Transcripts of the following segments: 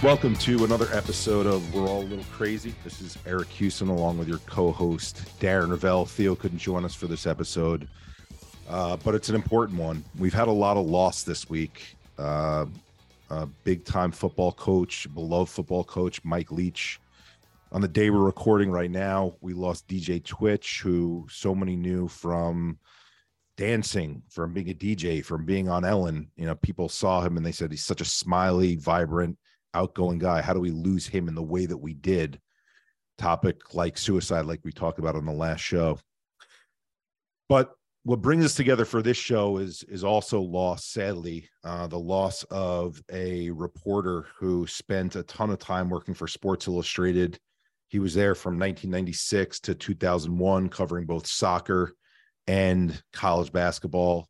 Welcome to another episode of We're All a Little Crazy. This is Eric Houston along with your co-host Darren Ravel. Theo couldn't join us for this episode, uh, but it's an important one. We've had a lot of loss this week. Uh, a big-time football coach, beloved football coach Mike Leach. On the day we're recording right now, we lost DJ Twitch, who so many knew from dancing, from being a DJ, from being on Ellen. You know, people saw him and they said he's such a smiley, vibrant outgoing guy. How do we lose him in the way that we did? Topic like suicide, like we talked about on the last show. But what brings us together for this show is is also loss, sadly, uh, the loss of a reporter who spent a ton of time working for Sports Illustrated. He was there from 1996 to 2001, covering both soccer and college basketball.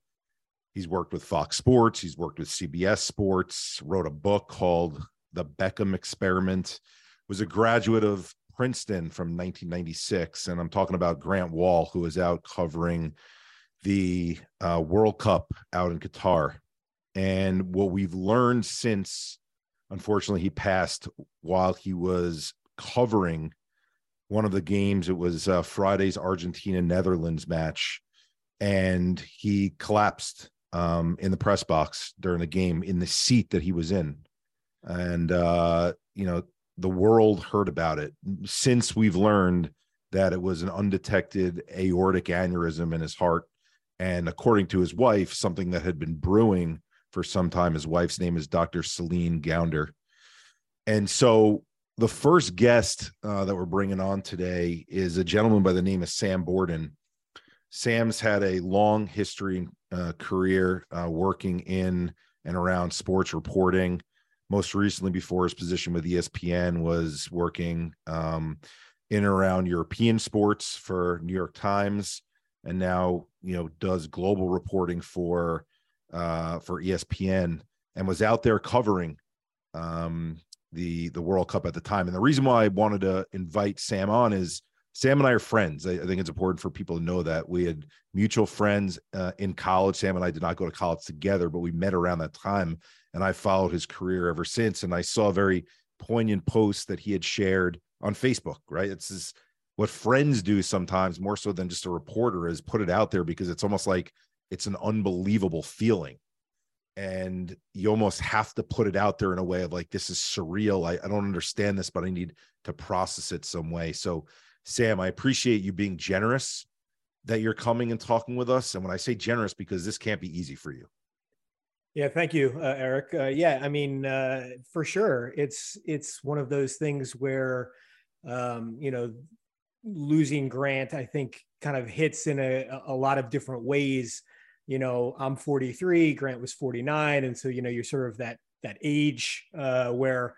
He's worked with Fox Sports, he's worked with CBS Sports, wrote a book called the Beckham experiment, was a graduate of Princeton from 1996. And I'm talking about Grant Wahl, who was out covering the uh, World Cup out in Qatar. And what we've learned since, unfortunately, he passed while he was covering one of the games. It was uh, Friday's Argentina Netherlands match. And he collapsed um, in the press box during the game in the seat that he was in and uh, you know the world heard about it. Since we've learned that it was an undetected aortic aneurysm in his heart and according to his wife something that had been brewing for some time his wife's name is dr celine gounder. And so the first guest uh, that we're bringing on today is a gentleman by the name of sam borden. Sam's had a long history uh, career uh, working in and around sports reporting most recently before his position with espn was working um, in and around european sports for new york times and now you know does global reporting for uh, for espn and was out there covering um, the the world cup at the time and the reason why i wanted to invite sam on is Sam and I are friends. I, I, think it's important for people to know that we had mutual friends uh, in college. Sam and I did not go to college together, but we met around that time and I followed his career ever since. And I saw a very poignant post that he had shared on Facebook. Right, it's this, what friends do sometimes more so than just a reporter is put it out there because it's almost like it's an unbelievable feeling. And you almost have to put it out there in a way of like, this is surreal. I, I don't understand this, but I need to process it some way. So, Sam, I appreciate you being generous that you're coming and talking with us. And when I say generous, because this can't be easy for you. Yeah, thank you, uh, Eric. Uh, yeah, I mean, uh, for sure, it's it's one of those things where, um, you know, losing Grant, I think, kind of hits in a, a lot of different ways. You know, I'm 43, Grant was 49, and so you know, you're sort of that that age uh, where,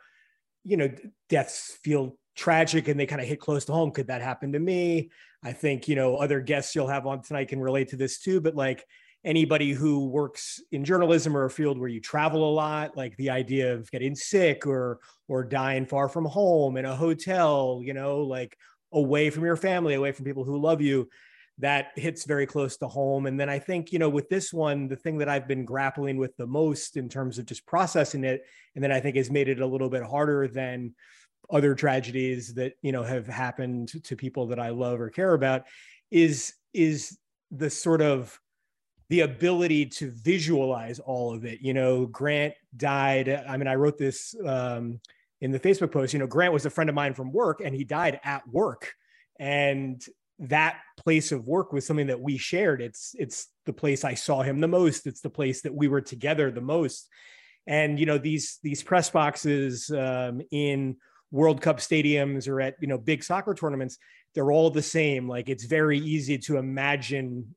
you know, deaths feel tragic and they kind of hit close to home. Could that happen to me? I think you know other guests you'll have on tonight can relate to this too. But like anybody who works in journalism or a field where you travel a lot like the idea of getting sick or or dying far from home in a hotel you know like away from your family away from people who love you that hits very close to home. And then i think you know with this one the thing that i've been grappling with the most in terms of just processing it and then i think has made it a little bit harder than other tragedies that you know have happened to people that i love or care about is is the sort of the ability to visualize all of it. You know, Grant died. I mean, I wrote this um, in the Facebook post. You know, Grant was a friend of mine from work, and he died at work. And that place of work was something that we shared. It's it's the place I saw him the most. It's the place that we were together the most. And you know, these these press boxes um, in World Cup stadiums or at you know big soccer tournaments, they're all the same. Like it's very easy to imagine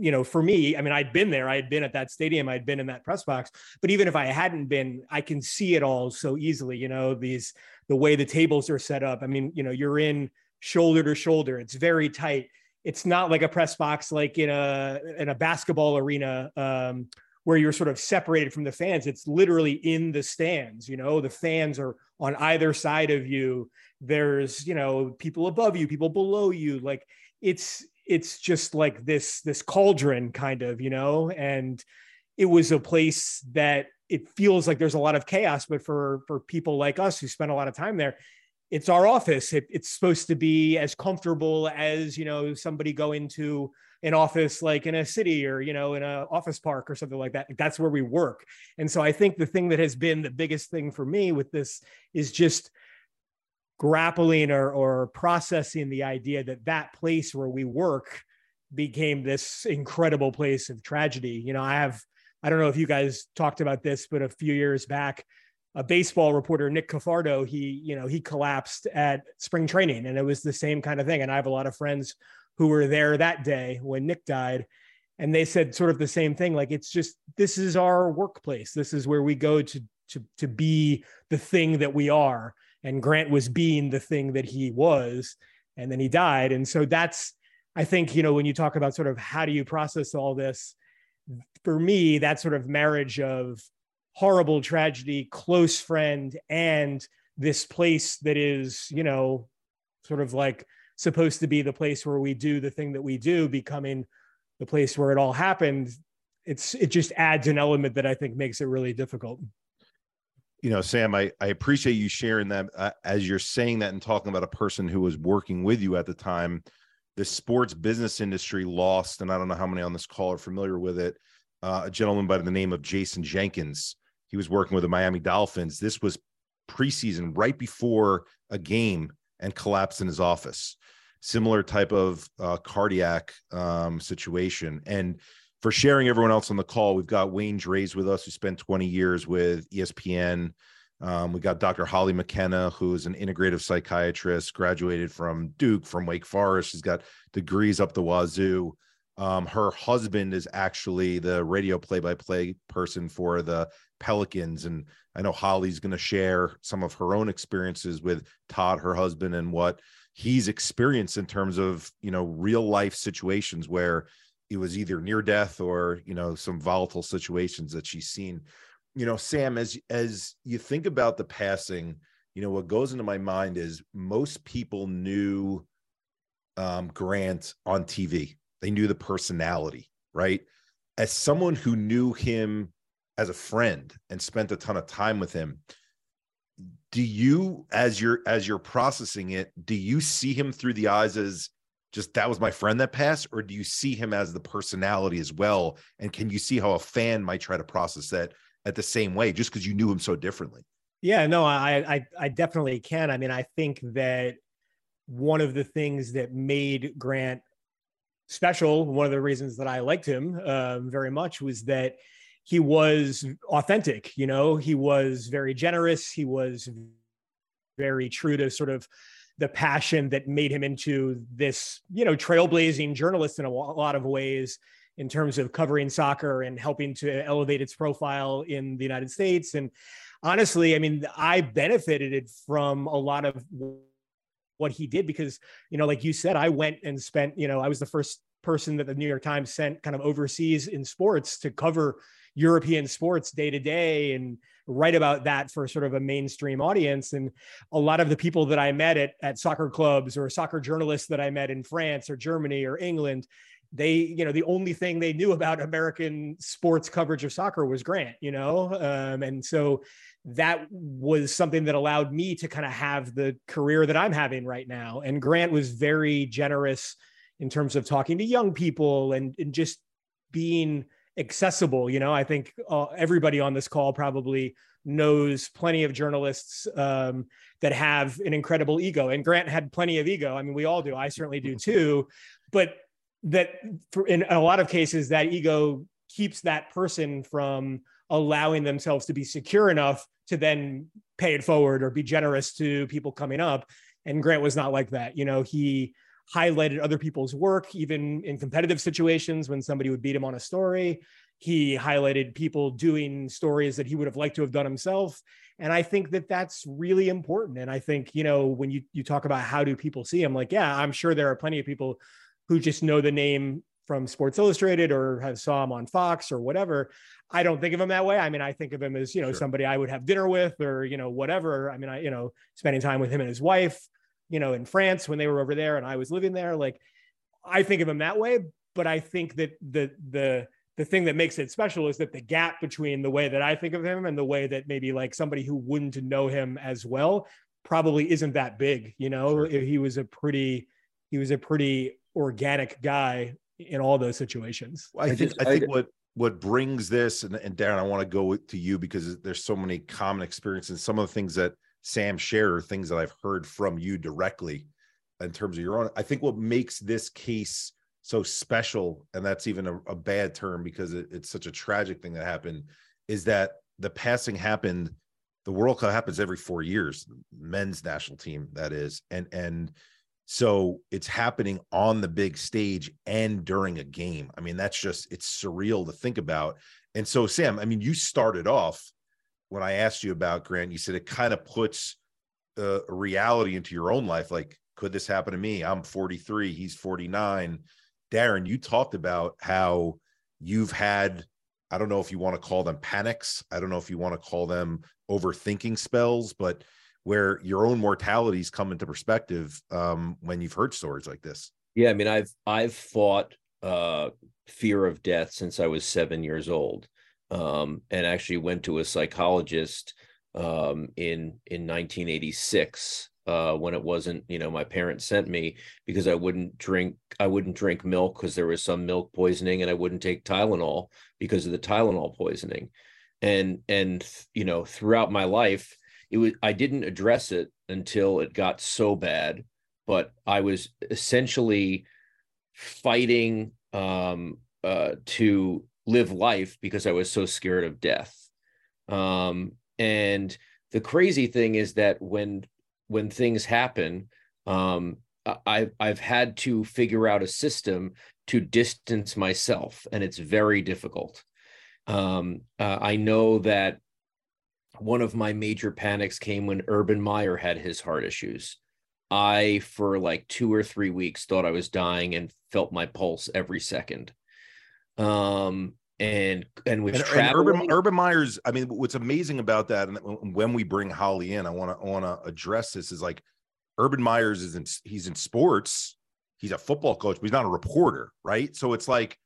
you know, for me, I mean, I'd been there, I had been at that stadium, I'd been in that press box, but even if I hadn't been, I can see it all so easily, you know, these, the way the tables are set up. I mean, you know, you're in shoulder to shoulder, it's very tight. It's not like a press box, like in a, in a basketball arena, um, where you're sort of separated from the fans. It's literally in the stands, you know, the fans are on either side of you. There's, you know, people above you, people below you. Like it's, it's just like this this cauldron kind of you know? And it was a place that it feels like there's a lot of chaos but for for people like us who spend a lot of time there it's our office. It, it's supposed to be as comfortable as you know somebody go into an office like in a city or you know in a office park or something like that. That's where we work. And so i think the thing that has been the biggest thing for me with this is just grappling or, or processing the idea that that place where we work became this incredible place of tragedy. You know, I have, I don't know if you guys talked about this, but a few years back, a baseball reporter, Nick Cafardo, he, you know, he collapsed at spring training and it was the same kind of thing. And I have a lot of friends who were there that day when Nick died. And they said sort of the same thing. Like, it's just, this is our workplace. This is where we go to, to, to be the thing that we are and Grant was being the thing that he was, and then he died. And so that's, I think, you know, when you talk about sort of how do you process all this, for me, that sort of marriage of horrible tragedy, close friend, and this place that is, you know, sort of like supposed to be the place where we do the thing that we do, becoming the place where it all happened. It's it just adds an element that I think makes it really difficult you know sam i, I appreciate you sharing that uh, as you're saying that and talking about a person who was working with you at the time. The sports business industry lost and i don't know how many on this call are familiar with it uh, a gentleman by the name of jason jenkins. He was working with the miami dolphins. This was preseason right before a game and collapsed in his office. Similar type of uh, cardiac um, situation. And for sharing everyone else on the call. We've got Wayne Drehs with us, who spent 20 years with ESPN. Um, we got Dr. Holly MacKenna, who's an integrative psychiatrist, graduated from Duke, from Wake Forest. She's got degrees up the wazoo. Um, her husband is actually the radio play-by-play person for the Pelicans, and I know Holly's going to share some of her own experiences with Todd, her husband, and what he's experienced in terms of you know real life situations where it was either near death or you know some volatile situations that she's seen. You know sam as as you think about the passing you know what goes into my mind is most people knew um, grant on tv they knew the personality right? As someone who knew him as a friend and spent a ton of time with him do you as you're as you're processing it do you see him through the eyes as just that was my friend that passed or do you see him as the personality as well? And can you see how a fan might try to process that at the same way just because you knew him so differently? Yeah no I, I i definitely can. I mean i think that one of the things that made grant special one of the reasons that i liked him um, very much was that he was authentic you know? He was very generous. He was very true to sort of the passion that made him into this, you know, trailblazing journalist in a lot of ways in terms of covering soccer and helping to elevate its profile in the United States. And honestly, I mean, I benefited from a lot of what he did because, you know, like you said, I went and spent, you know, I was the first person that the New York Times sent kind of overseas in sports to cover European sports day to day and write about that for sort of a mainstream audience. And a lot of the people that I met at, at soccer clubs or soccer journalists that I met in France or Germany or England, they, you know, the only thing they knew about American sports coverage of soccer was Grant, you know? Um, and so that was something that allowed me to kind of have the career that I'm having right now. And Grant was very generous in terms of talking to young people and, and just being accessible. You know, I think uh, everybody on this call probably knows plenty of journalists um, that have an incredible ego. And Grant had plenty of ego. I mean, we all do. I certainly do too. But that for, in a lot of cases, that ego keeps that person from allowing themselves to be secure enough to then pay it forward or be generous to people coming up. And Grant was not like that. You know, he highlighted other people's work, even in competitive situations when somebody would beat him on a story. He highlighted people doing stories that he would have liked to have done himself. And I think that that's really important. And I think, you know, when you, you talk about how do people see him, like, yeah, I'm sure there are plenty of people who just know the name from Sports Illustrated or have saw him on Fox or whatever. I don't think of him that way. I mean, I think of him as, you know, sure. somebody I would have dinner with or, you know, whatever. I mean, I, you know, spending time with him and his wife, you know, in France when they were over there and I was living there. Like I think of him that way, but I think that the the the thing that makes it special is that the gap between the way that I think of him and the way that maybe like somebody who wouldn't know him as well probably isn't that big. You know, sure. he was a pretty he was a pretty organic guy in all those situations. I, I think just, I think I, what what brings this and, and Darren, I want to go to you because there's so many common experiences. Some of the things that Sam are things that I've heard from you directly in terms of your own. I think what makes this case so special, and that's even a, a bad term because it, it's such a tragic thing that happened, is that the passing happened. The World Cup happens every four years, men's national team that is, and and so it's happening on the big stage and during a game. I mean, that's just it's surreal to think about. And so, Sam, I mean, you started off when I asked you about Grant, you said it kind of puts a reality into your own life. Like, could this happen to me? I'm 43, he's 49. Darren, you talked about how you've had, I don't know if you want to call them panics. I don't know if you want to call them overthinking spells, but where your own mortalities come into perspective um, when you've heard stories like this. Yeah, I mean, I've I've fought uh, fear of death since I was seven years old um, and actually went to a psychologist um, in in 1986 uh, when it wasn't you know my parents sent me because I wouldn't drink I wouldn't drink milk because there was some milk poisoning and I wouldn't take Tylenol because of the Tylenol poisoning. And and you know throughout my life it was I didn't address it until it got so bad but I was essentially fighting um, uh, to live life because I was so scared of death. Um, and the crazy thing is that when when things happen, um, I've I've had to figure out a system to distance myself, and it's very difficult. Um, uh, I know that one of my major panics came when Urban Meyer had his heart issues. I, for like two or three weeks, thought I was dying and felt my pulse every second. Um, and and was and, traveling. And Urban, Urban Meyer's. I mean, what's amazing about that, and when we bring Holly in, I want to want to address this. Is like Urban Myers is in he's in sports. He's a football coach, but he's not a reporter, right? So it's like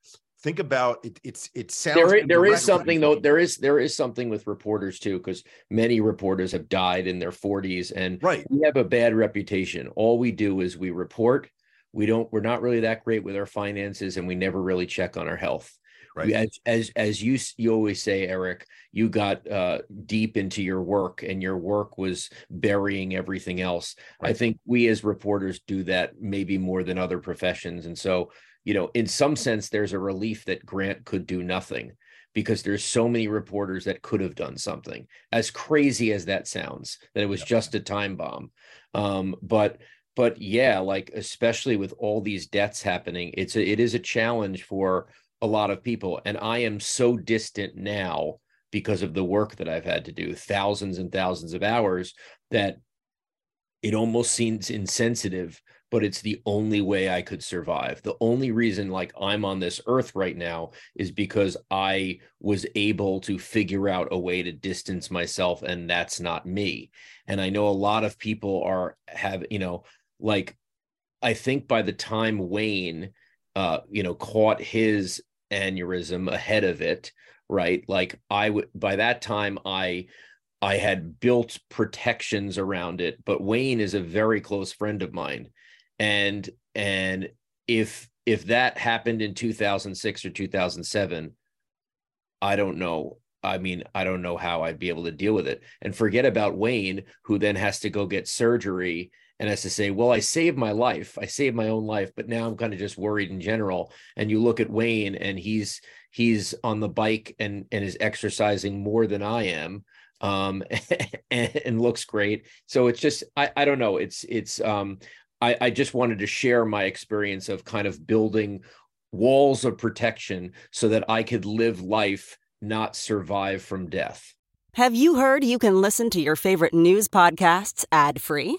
think about it it's it sounds there, there is something though there is there is something with reporters too because many reporters have died in their 40s and right we have a bad reputation all we do is we report we don't we're not really that great with our finances and we never really check on our health Right. As as as you you always say, Eric, you got uh, deep into your work, and your work was burying everything else. Right. I think we as reporters do that maybe more than other professions, and so you know, in some sense, there's a relief that Grant could do nothing because there's so many reporters that could have done something. As crazy as that sounds, that it was yeah. just a time bomb. Um, but but yeah, like especially with all these deaths happening, it's a, it is a challenge for a lot of people. And I am so distant now because of the work that I've had to do, thousands and thousands of hours, that it almost seems insensitive, but it's the only way I could survive. The only reason, like, I'm on this earth right now is because I was able to figure out a way to distance myself, and that's not me. And I know a lot of people are have, you know, like, I think by the time Wayne, uh, you know, caught his aneurysm ahead of it right? Like i would by that time i i had built protections around it but wayne is a very close friend of mine. And and if if that happened in 2006 or 2007 i don't know. I mean, I don't know how I'd be able to deal with it. And forget about Wayne, who then has to go get surgery and has to say, well, I saved my life. I saved my own life, but now I'm kind of just worried in general. And you look at Wayne and he's he's on the bike and and is exercising more than I am um and, and looks great. So it's just I I don't know. It's it's um I, I just wanted to share my experience of kind of building walls of protection so that I could live life, not survive from death. Have you heard you can listen to your favorite news podcasts ad free?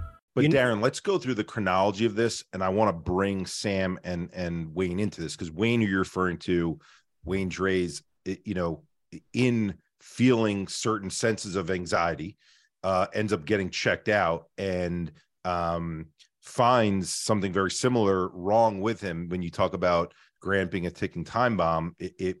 But You- Darren, let's go through the chronology of this, and I want to bring Sam and and Wayne into this because Wayne, who you're referring to, Wayne Drehs, you know, in feeling certain senses of anxiety, uh, ends up getting checked out and um, finds something very similar wrong with him. When you talk about Grant being a ticking time bomb, it, it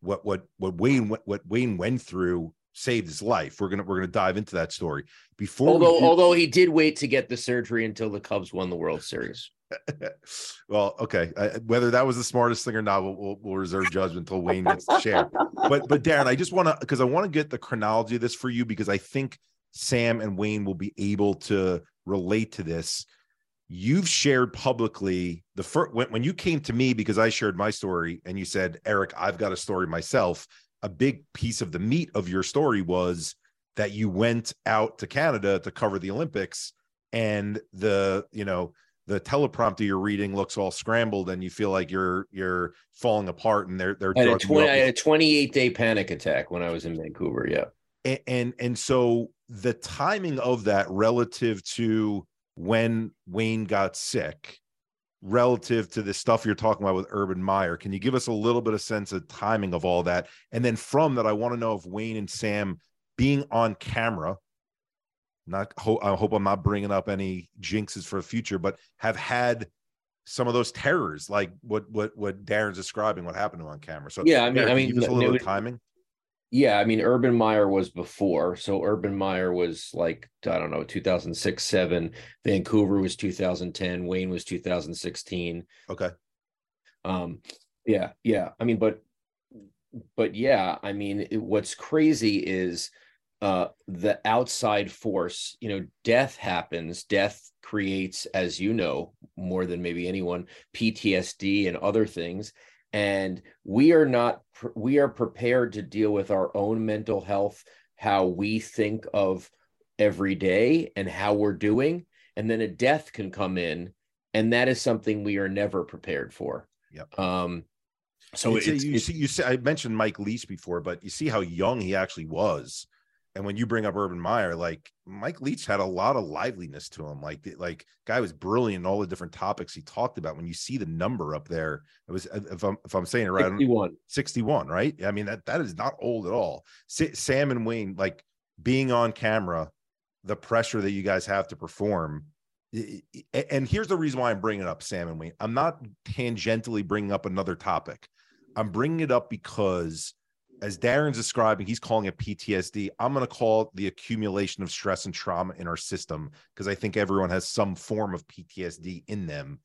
what what what Wayne what, what Wayne went through saved his life. We're gonna we're gonna dive into that story before. Although, do- although he did wait to get the surgery until the Cubs won the World Series. well, okay. Uh, whether that was the smartest thing or not, we'll, we'll, we'll reserve judgment until Wayne gets to share. But, but Darren, I just want to because I want to get the chronology of this for you because I think Sam and Wayne will be able to relate to this. You've shared publicly the first when, when you came to me because I shared my story and you said, Eric, I've got a story myself. A big piece of the meat of your story was that you went out to Canada to cover the Olympics and the, you know, the teleprompter you're reading looks all scrambled and you feel like you're you're falling apart and they're they're I had, a 20, I had a 28 day panic attack when I was in Vancouver. Yeah. and, and and so the timing of that relative to when Wayne got sick relative to the stuff you're talking about with Urban Meyer can you give us a little bit of sense of timing of all that? And then from that I want to know if Wayne and Sam being on camera not ho- I hope I'm not bringing up any jinxes for the future but have had some of those terrors like what what what Darren's describing what happened to him on camera. So Yeah, I mean- Darren, I mean, give us a little no- timing Yeah, I mean, Urban Meyer was before. So Urban Meyer was like, I don't know, 2006, 7. Vancouver was 2010. Wayne was 2016. okay Um, yeah, yeah. I mean, but, but yeah, I mean, it- what's crazy is uh the outside force, you know, death happens. Death creates, as you know, more than maybe anyone, PTSD and other things and we are not we are prepared to deal with our own mental health how we think of every day and how we're doing and then a death can come in and that is something we are never prepared for Yep. um so it's, it's, you it's- see, you see, I mentioned Mike Leach before, but you see how young he actually was. And when you bring up Urban Meyer, like Mike Leach had a lot of liveliness to him. Like, like guy was brilliant in all the different topics he talked about. When you see the number up there, it was uh, if I'm if I'm saying it right, I don't- 61 61, right? I mean, that that is not old at all. Sa- Sam and Wayne, like being on camera, the pressure that you guys have to perform. And here's the reason why I'm bringing up Sam and Wayne. I'm not tangentially bringing up another topic. I'm bringing it up because, as Darren's describing, he's calling it PTSD. I'm going to call it the accumulation of stress and trauma in our system because I think everyone has some form of PTSD in them.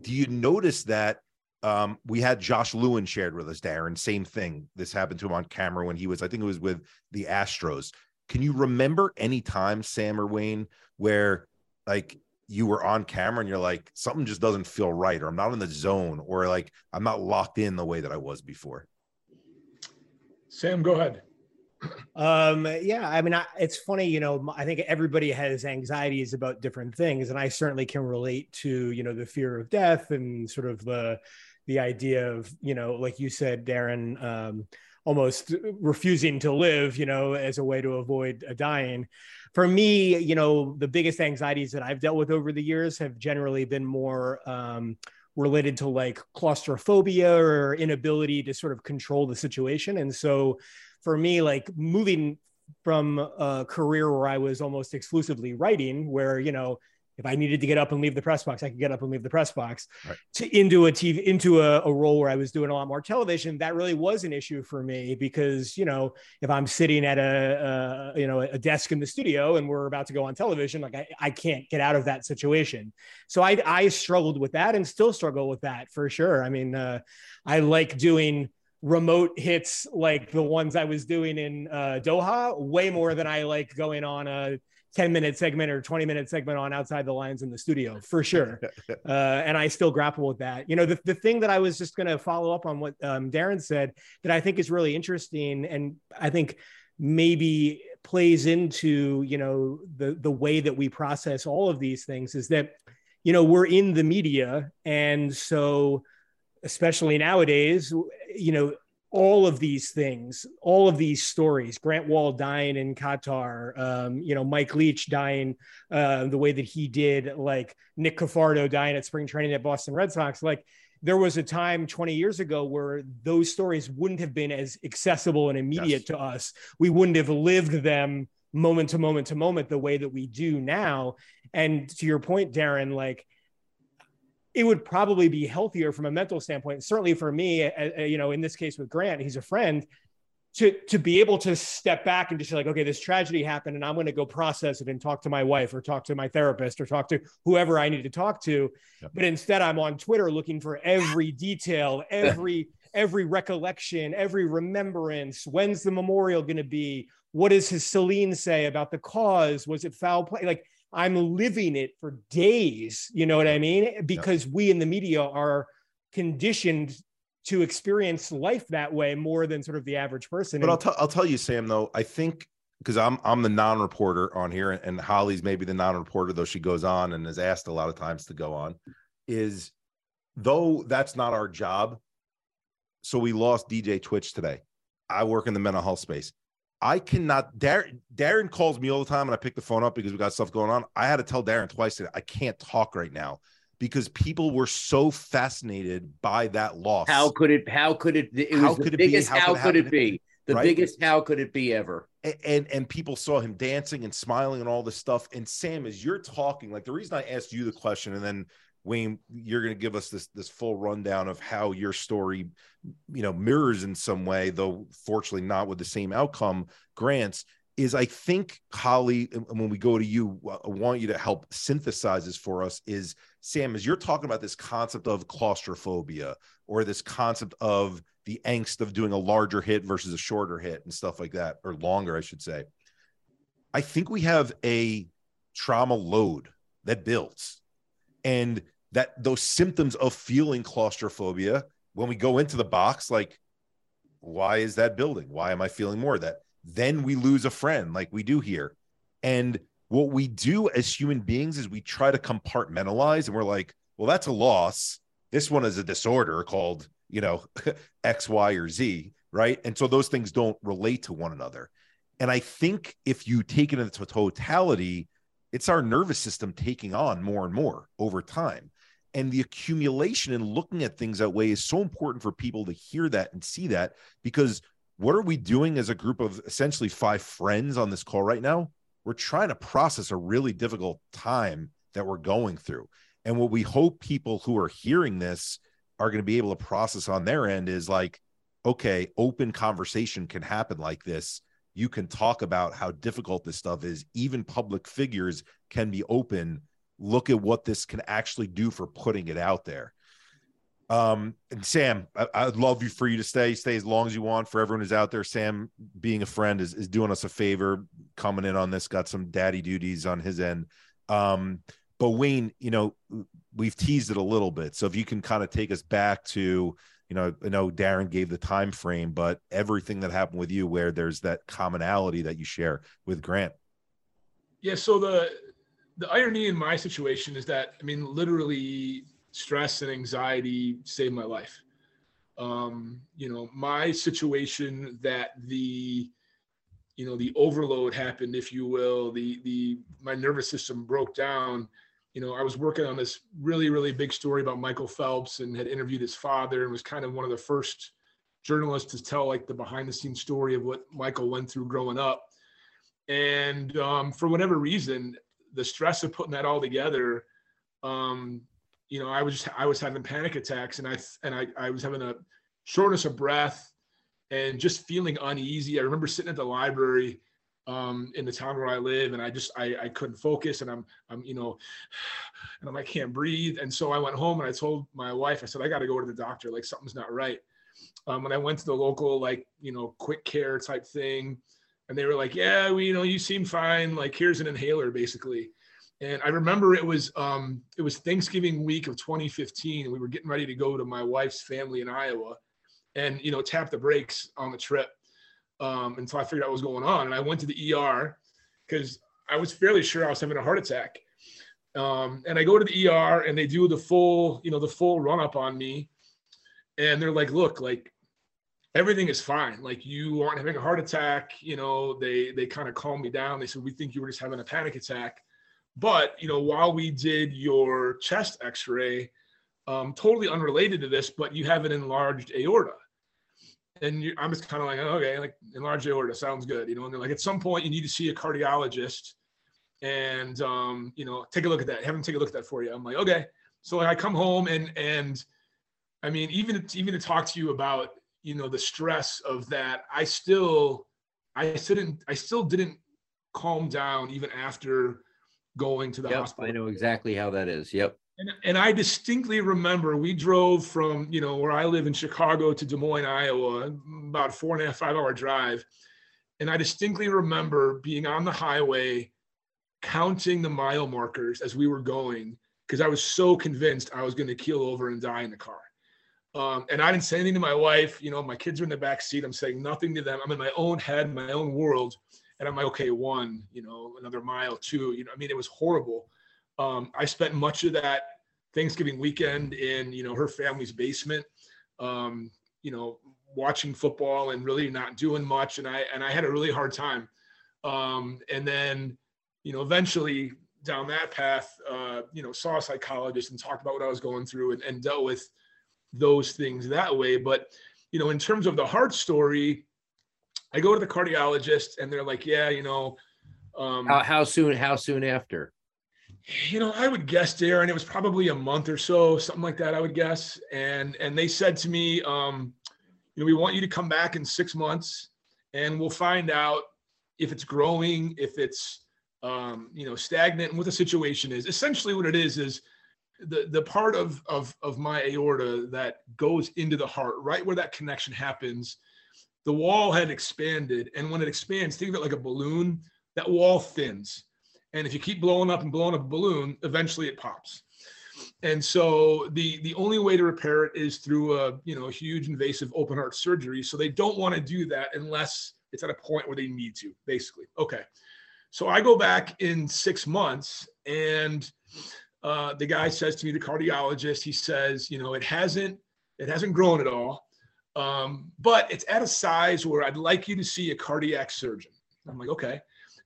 Do you notice that um, we had Josh Lewin shared with us, Darren. Same thing. This happened to him on camera when he was, I think it was with the Astros. Can you remember any time, Sam or Wayne, where like you were on camera and you're like, something just doesn't feel right, or I'm not in the zone, or like I'm not locked in the way that I was before? Sam, go ahead. Um, yeah, I mean, I, it's funny, you know, I think everybody has anxieties about different things, and I certainly can relate to, you know, the fear of death and sort of the the idea of, you know, like you said, Darren, um, almost refusing to live, you know, as a way to avoid a dying. For me, you know, the biggest anxieties that I've dealt with over the years have generally been more um, related to like claustrophobia or inability to sort of control the situation. And so for me, like moving from a career where I was almost exclusively writing, where, you know, if I needed to get up and leave the press box, I could get up and leave the press box right. to into a TV, into a, a, role where I was doing a lot more television. That really was an issue for me because, you know, if I'm sitting at a, a you know, a desk in the studio and we're about to go on television, like I, I can't get out of that situation. So I, I struggled with that and still struggle with that for sure. I mean, uh, I like doing remote hits like the ones I was doing in uh, Doha way more than I like going on a 10 minute segment or 20 minute segment on outside the lines in the studio for sure. uh, and I still grapple with that. You know, the, the thing that I was just going to follow up on what um, Darren said that I think is really interesting. And I think maybe plays into, you know, the, the way that we process all of these things is that, you know, we're in the media. And so, especially nowadays, you know, all of these things, all of these stories, Grant Wahl dying in Qatar, um, you know, Mike Leach dying uh, the way that he did, like Nick Cafardo dying at spring training at Boston Red Sox. Like there was a time 20 years ago where those stories wouldn't have been as accessible and immediate yes. to us. We wouldn't have lived them moment to moment to moment the way that we do now. And to your point, Darren, like, it would probably be healthier from a mental standpoint. Certainly for me, uh, you know, in this case with Grant, he's a friend. To, to be able to step back and just say like okay this tragedy happened and i'm going to go process it and talk to my wife or talk to my therapist or talk to whoever i need to talk to yep. but instead i'm on twitter looking for every detail every every recollection every remembrance when's the memorial going to be what does his celine say about the cause was it foul play like I'm living it for days. You know what I mean? Because yeah. we in the media are conditioned to experience life that way more than sort of the average person. But and- I'll, t- I'll tell you, Sam, though, I think because I'm I'm the non-reporter on here, and Holly's maybe the non-reporter, though she goes on and is asked a lot of times to go on, is though that's not our job. So we lost DJ Twitch today. I work in the mental health space. I cannot. Darren, Darren calls me all the time, and I pick the phone up because we got stuff going on. I had to tell Darren twice that I can't talk right now because people were so fascinated by that loss. How could it? How could it? It was how the biggest. How, how, could it, it be? The right? biggest. How could it be ever? And, and and people saw him dancing and smiling and all this stuff. And Sam, as you're talking, like the reason I asked you the question, and then Wayne, you're going to give us this this full rundown of how your story, you know, mirrors in some way, though fortunately not with the same outcome. Grants is I think Holly, when we go to you, I want you to help synthesize this for us. Is Sam, as you're talking about this concept of claustrophobia or this concept of the angst of doing a larger hit versus a shorter hit and stuff like that, or longer, I should say. I think we have a trauma load that builds and that those symptoms of feeling claustrophobia when we go into the box like why is that building? Why am i feeling more that? Then we lose a friend like we do here. And what we do as human beings is we try to compartmentalize and we're like well that's a loss. This one is a disorder called you know x y or z right? And so those things don't relate to one another. And i think if you take it into totality it's our nervous system taking on more and more over time. And the accumulation and looking at things that way is so important for people to hear that and see that because what are we doing as a group of essentially five friends on this call right now? We're trying to process a really difficult time that we're going through. And what we hope people who are hearing this are going to be able to process on their end is like, okay, open conversation can happen like this you can talk about how difficult this stuff is. Even public figures can be open. Look at what this can actually do for putting it out there. Um, and Sam, I, would love you for you to stay, stay as long as you want. For everyone who's out there, Sam, being a friend, is, is doing us a favor, coming in on this. Got some daddy duties on his end. Um, but Wayne, you know, we've teased it a little bit. So if you can kind of take us back to you know, I know Darren gave the time frame, but everything that happened with you, where there's that commonality that you share with Grant. Yeah. So the the irony in my situation is that I mean, literally, stress and anxiety saved my life. Um, you know, my situation that the you know the overload happened, if you will, the the my nervous system broke down you know, I was working on this really, really big story about Michael Phelps and had interviewed his father and was kind of one of the first journalists to tell like the behind the scenes story of what Michael went through growing up. And um, for whatever reason, the stress of putting that all together, um, you know, I was just, I was having panic attacks and I, and I, I was having a shortness of breath and just feeling uneasy. I remember sitting at the library um, in the town where I live, and I just I, I couldn't focus, and I'm I'm you know, and I'm I can't breathe, and so I went home and I told my wife I said I got to go to the doctor, like something's not right. Um, and I went to the local like you know quick care type thing, and they were like, yeah, we you know you seem fine, like here's an inhaler basically. And I remember it was um, it was Thanksgiving week of 2015, and we were getting ready to go to my wife's family in Iowa, and you know tap the brakes on the trip um, until I figured out what was going on. And I went to the ER because I was fairly sure I was having a heart attack. Um, and I go to the ER and they do the full, you know, the full run up on me. And they're like, look, like everything is fine. Like you aren't having a heart attack. You know, they, they kind of calmed me down. They said, we think you were just having a panic attack. But, you know, while we did your chest x-ray, um, totally unrelated to this, but you have an enlarged aorta and you, I'm just kind of like, okay, like enlarged aorta sounds good, you know. And they're like, at some point, you need to see a cardiologist, and um, you know, take a look at that. Have them take a look at that for you. I'm like, okay. So like, I come home and and I mean, even even to talk to you about you know the stress of that, I still I didn't I still didn't calm down even after going to the yep, hospital. I know exactly how that is. Yep. And, and I distinctly remember we drove from, you know, where I live in Chicago to Des Moines, Iowa, about four and a half, five hour drive. And I distinctly remember being on the highway, counting the mile markers as we were going, because I was so convinced I was going to keel over and die in the car. Um, and I didn't say anything to my wife. You know, my kids are in the back seat. I'm saying nothing to them. I'm in my own head, my own world. And I'm like, okay, one, you know, another mile, two. You know, I mean, it was horrible. Um, I spent much of that Thanksgiving weekend in you know her family's basement, um, you know, watching football and really not doing much, and I and I had a really hard time. Um, and then, you know, eventually down that path, uh, you know, saw a psychologist and talked about what I was going through and, and dealt with those things that way. But you know, in terms of the heart story, I go to the cardiologist and they're like, yeah, you know, um, how, how soon? How soon after? You know, I would guess, Darren, it was probably a month or so, something like that. I would guess. And and they said to me, um, you know, we want you to come back in six months, and we'll find out if it's growing, if it's um, you know stagnant, and what the situation is. Essentially, what it is is the the part of of of my aorta that goes into the heart, right where that connection happens. The wall had expanded, and when it expands, think of it like a balloon. That wall thins and if you keep blowing up and blowing up a balloon, eventually it pops. And so the the only way to repair it is through a you know a huge invasive open heart surgery. So they don't want to do that unless it's at a point where they need to, basically. Okay. So I go back in six months and uh, the guy says to me, the cardiologist, he says, you know, it hasn't it hasn't grown at all. Um, but it's at a size where I'd like you to see a cardiac surgeon. I'm like, okay.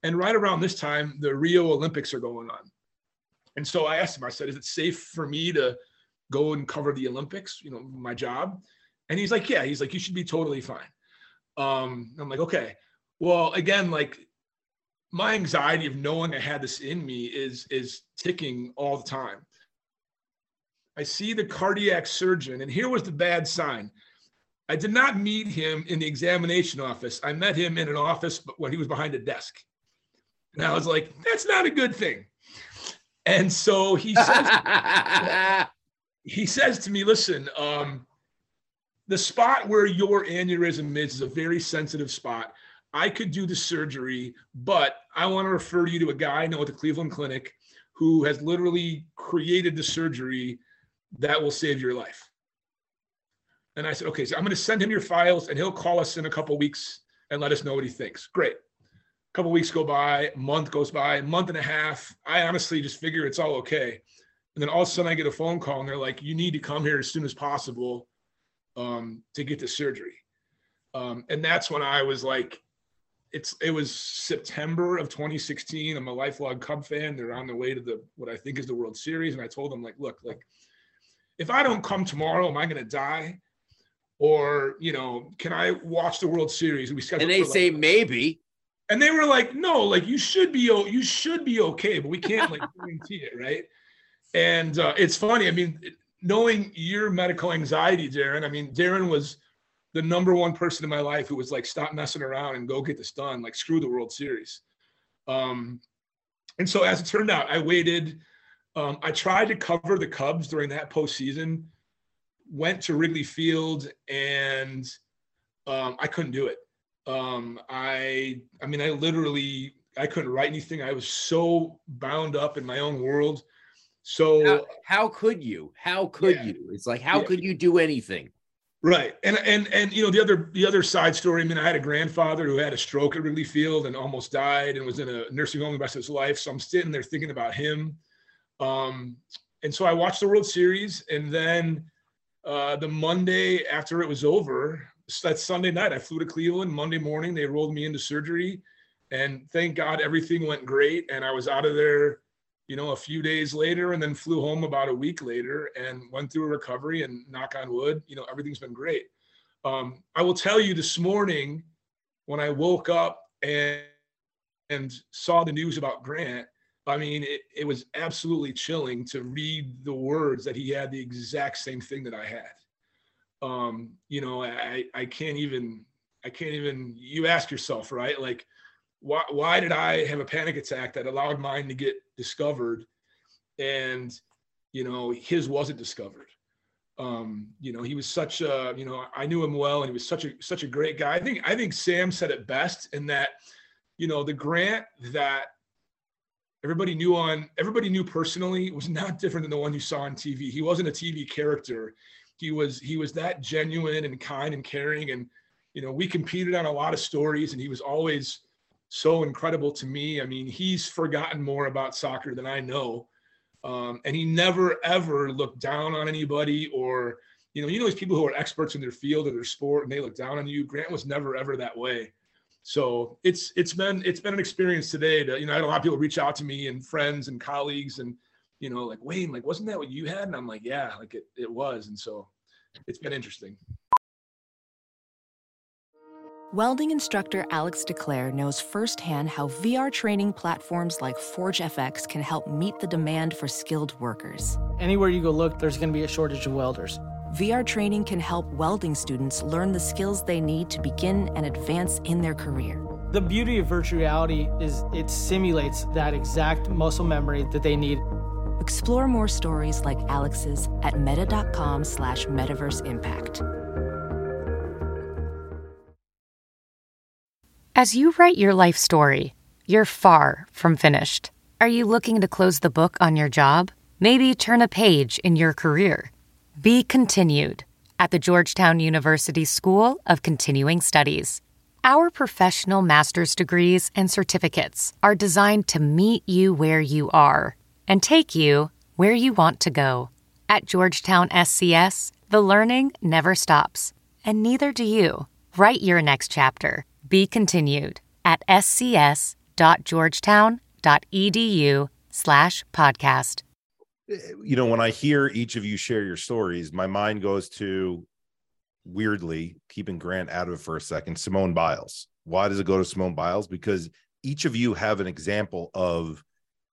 And right around this time, the Rio Olympics are going on. And so I asked him, I said, is it safe for me to go and cover the Olympics, you know, my job? And he's like, yeah, he's like, you should be totally fine. Um, I'm like, okay. Well, again, like my anxiety of knowing I had this in me is is ticking all the time. I see the cardiac surgeon, and here was the bad sign. I did not meet him in the examination office. I met him in an office but when he was behind a desk. And I was like, that's not a good thing. And so he says, he says to me, listen, um, the spot where your aneurysm is is a very sensitive spot. I could do the surgery, but I want to refer you to a guy I know at the Cleveland Clinic who has literally created the surgery that will save your life. And I said, okay, so I'm going to send him your files and he'll call us in a couple weeks and let us know what he thinks. Great couple weeks go by, month goes by, month and a half. I honestly just figure it's all okay. And then all of a sudden I get a phone call and they're like, you need to come here as soon as possible um, to get the surgery. Um, and that's when I was like, it's it was September of 2016. I'm a lifelong Cub fan. They're on their way to the what I think is the World Series, and I told them like, look, like if I don't come tomorrow, am I going to die? Or you know, can I watch the World Series? And we scheduled. And they say like, maybe. And they were like, no, like you should be, you should be okay, but we can't like guarantee it, right? And uh, it's funny. I mean, knowing your medical anxiety, Darren. I mean, Darren was the number one person in my life who was like, stop messing around and go get this done. Like, screw the World Series. Um, and so, as it turned out, I waited. Um, I tried to cover the Cubs during that postseason. Went to Wrigley Field, and um, I couldn't do it. Um, I, I mean, I literally, I couldn't write anything. I was so bound up in my own world. So how, how could you? How could yeah. you? It's like how yeah. could you do anything? Right. And and and you know the other the other side story. I mean, I had a grandfather who had a stroke at Wrigley Field and almost died and was in a nursing home the rest of his life. So I'm sitting there thinking about him. Um, and so I watched the World Series, and then uh, the Monday after it was over, that Sunday night, I flew to Cleveland. Monday morning, they rolled me into surgery, and thank God everything went great, and I was out of there you know, a few days later and then flew home about a week later and went through a recovery and knock on wood, you know, everything's been great. Um, I will tell you this morning when I woke up and, and saw the news about Grant, I mean, it, it was absolutely chilling to read the words that he had the exact same thing that I had. Um, you know, I, I can't even, I can't even, you ask yourself, right? Like, why, why did I have a panic attack that allowed mine to get discovered and, you know, his wasn't discovered? Um, you know, he was such a, you know, I knew him well and he was such a, such a great guy. I think, I think Sam said it best in that, you know, the grant that everybody knew on, everybody knew personally was not different than the one you saw on TV. He wasn't a TV character. He was, he was that genuine and kind and caring. And, you know, we competed on a lot of stories and he was always, so incredible to me. I mean, he's forgotten more about soccer than I know. Um, and he never ever looked down on anybody or you know you know these people who are experts in their field or their sport and they look down on you grant was never ever that way so it's it's been it's been an experience today to you know i had a lot of people reach out to me and friends and colleagues and you know like wayne like wasn't that what you had and i'm like yeah like it, it was and so it's been interesting Welding instructor Alex DeClaire knows firsthand how VR training platforms like ForgeFX can help meet the demand for skilled workers. Anywhere you go look, there's going to be a shortage of welders. VR training can help welding students learn the skills they need to begin and advance in their career. The beauty of virtual reality is it simulates that exact muscle memory that they need. Explore more stories like Alex's at meta.com slash metaverse impact. As you write your life story, you're far from finished. Are you looking to close the book on your job? Maybe turn a page in your career? Be continued at the Georgetown University School of Continuing Studies. Our professional master's degrees and certificates are designed to meet you where you are and take you where you want to go. At Georgetown SCS, the learning never stops, and neither do you. Write your next chapter be continued at scs.georgetown.edu slash podcast. Eh, you know, when I hear each of you share your stories, my mind goes to weirdly keeping Grant out of it for a second, Simone Biles. Why does it go to Simone Biles? Because each of you have an example of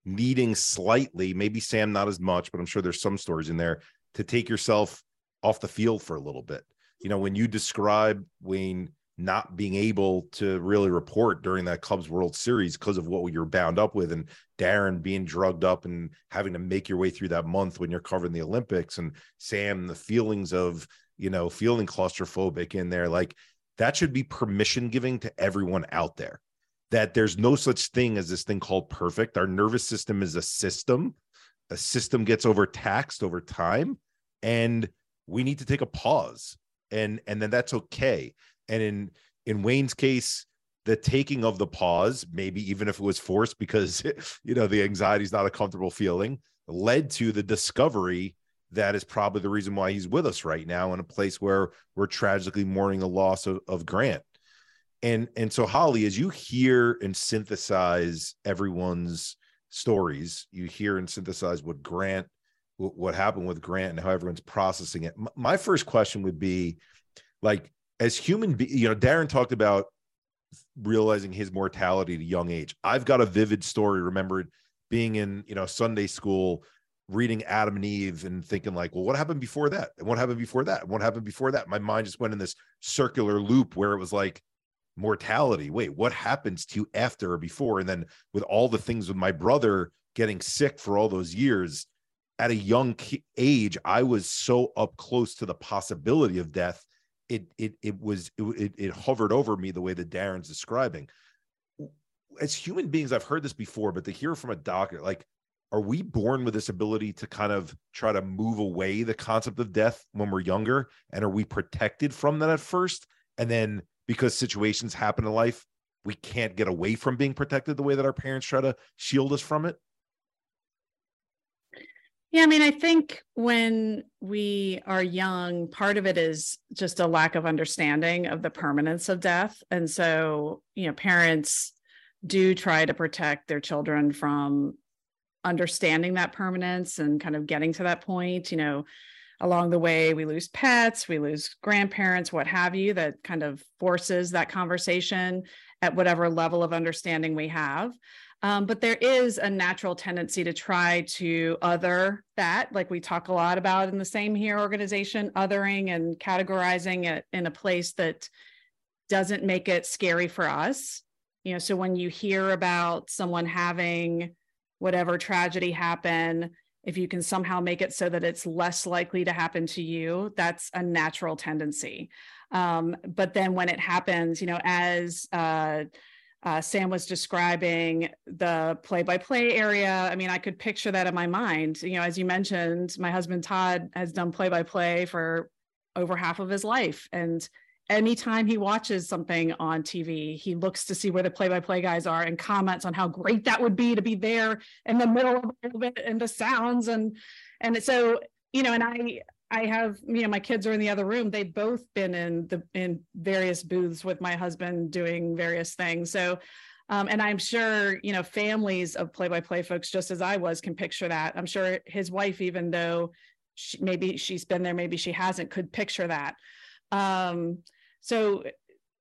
needing slightly, maybe Sam not as much, but I'm sure there's some stories in there to take yourself off the field for a little bit. You know, when you describe Wayne not being able to really report during that Cubs World Series because of what you're bound up with, and Darren being drugged up and having to make your way through that month when you're covering the Olympics, and Sam, the feelings of you know feeling claustrophobic in there, like that should be permission giving to everyone out there that there's no such thing as this thing called perfect. Our nervous system is a system. A system gets overtaxed over time, and we need to take a pause and and then that's okay and in in Wayne's case, the taking of the pause, maybe even if it was forced because you know the anxiety is not a comfortable feeling, led to the discovery that is probably the reason why he's with us right now in a place where we're tragically mourning the loss of, of Grant. And and so holly as you hear and synthesize everyone's stories you hear and synthesize what grant what happened with grant and how everyone's processing it my first question would be like as human be- you know darren talked about realizing his mortality at a young age. I've got a vivid story. Remembered being in you know sunday school reading adam and eve and thinking like well what happened before that? And what happened before that? And what happened before that? My mind just went in this circular loop where it was like mortality. Wait, what happens to you after or before? And then with all the things with my brother getting sick for all those years, at a young age, I was so up close to the possibility of death. It it it was it, it hovered over me the way that Darren's describing. As human beings, I've heard this before, but to hear from a doctor, like, are we born with this ability to kind of try to move away the concept of death when we're younger? And are we protected from that at first? And then because situations happen in life, we can't get away from being protected the way that our parents try to shield us from it? Yeah, I mean, I think when we are young, part of it is just a lack of understanding of the permanence of death. And so, you know, parents do try to protect their children from understanding that permanence and kind of getting to that point. You know, along the way we lose pets we lose grandparents what have you that kind of forces that conversation at whatever level of understanding we have. Um, but there is a natural tendency to try to other that like we talk a lot about in the same here organization othering and categorizing it in a place that doesn't make it scary for us. You know so when you hear about someone having whatever tragedy happen if you can somehow make it so that it's less likely to happen to you that's a natural tendency um, but then when it happens you know as uh, uh, Sam was describing the play by play area. I mean, I could picture that in my mind. You know, as you mentioned, my husband Todd has done play by play for over half of his life. And anytime he watches something on TV, he looks to see where the play-by-play guys are and comments on how great that would be to be there in the middle of it and the sounds and and so you know, and I I have you know my kids are in the other room. They've both been in the in various booths with my husband doing various things. So. Um, and I'm sure, you know, families of play-by-play folks, just as I was, can picture that. I'm sure his wife, even though she, maybe she's been there, maybe she hasn't, could picture that. Um, so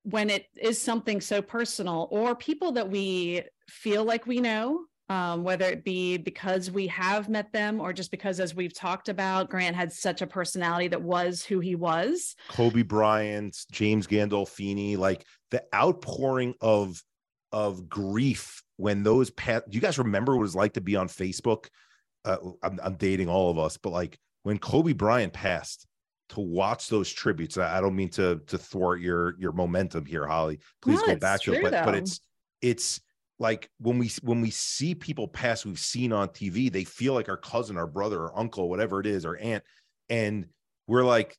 when it is something so personal or people that we feel like we know um, whether it be because we have met them or just because, as we've talked about, Grant had such a personality that was who he was. Kobe Bryant, James Gandolfini, like the outpouring of of grief when those pat. Do you guys remember what it was like to be on Facebook? Uh, I'm, I'm dating all of us, but like when Kobe Bryant passed, to watch those tributes. I don't mean to to thwart your your momentum here, Holly. Please no, go back to it, but but it's it's like when we when we see people pass we've seen on TV, they feel like our cousin, our brother, or uncle, whatever it is, or aunt, and we're like,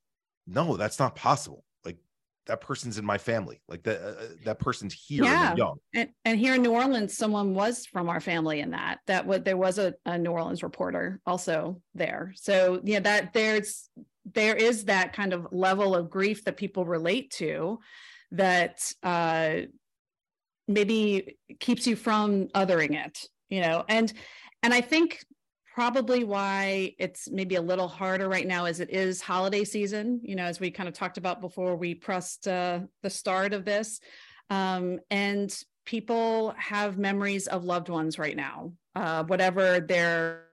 no, that's not possible. That person's in my family. Like that uh, that person's here yeah. and young. And, and here in New Orleans, someone was from our family in that. That would there was a, a New Orleans reporter also there. So yeah, that there's there is that kind of level of grief that people relate to that uh, maybe keeps you from othering it you know and and i think probably why it's maybe a little harder right now as it is holiday season you know as we kind of talked about before we pressed uh, the start of this um, and people have memories of loved ones right now uh, whatever their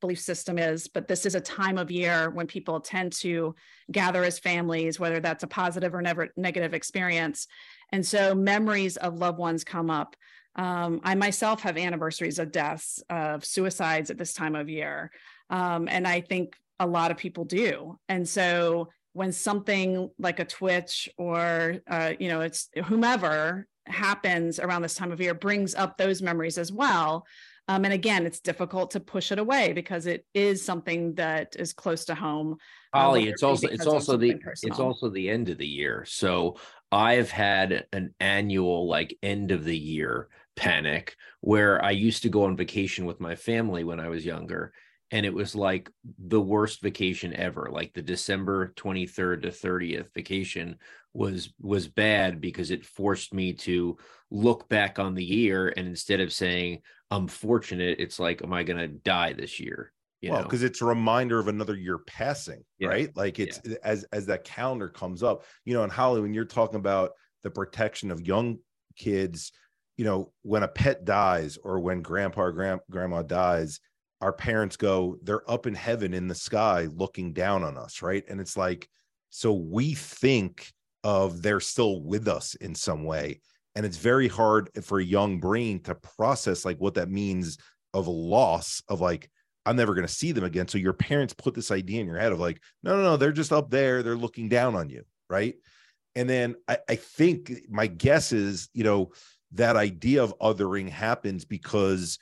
belief system is, but this is a time of year when people tend to gather as families, whether that's a positive or never negative experience. And so memories of loved ones come up. Um, I myself have anniversaries of deaths, of suicides at this time of year. Um, and I think a lot of people do. And so when something like a twitch or, uh, you know, it's whomever happens around this time of year brings up those memories as well um, and again, it's difficult to push it away because it is something that is close to home. Uh, Holly, it's also it's also the personal. it's also the end of the year. So I've had an annual like end of the year panic where I used to go on vacation with my family when I was younger. and it was like the worst vacation ever like the december 23rd to 30th vacation was was bad because it forced me to look back on the year and instead of saying i'm fortunate it's like am i going to die this year you well know because it's a reminder of another year passing Yeah. right like it's as as that calendar comes up you know and holly when you're talking about the protection of young kids you know when a pet dies or when grandpa or grand, grandma dies our parents go they're up in heaven in the sky looking down on us right? And it's like so we think of they're still with us in some way. And it's very hard for a young brain to process like what that means of loss of like i'm never going to see them again. So your parents put this idea in your head of like no no no they're just up there they're looking down on you right? And then i, I think my guess is you know that idea of othering happens because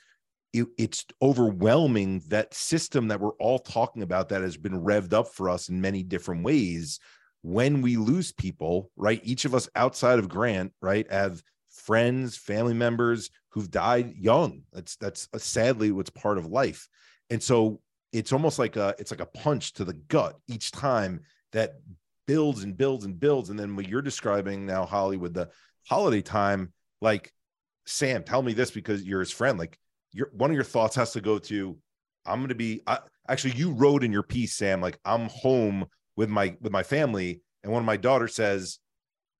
it, it's overwhelming that system that we're all talking about that has been revved up for us in many different ways. When we lose people right each of us outside of grant right have friends family members who've died young. That's that's uh, sadly what's part of life. And so it's almost like a it's like a punch to the gut each time that builds and builds and builds. And then what you're describing now holly with the holiday time like sam tell me this because you're his friend like your one of your thoughts has to go to i'm going to be I, actually you wrote in your piece sam like i'm home with my with my family and one of my daughters says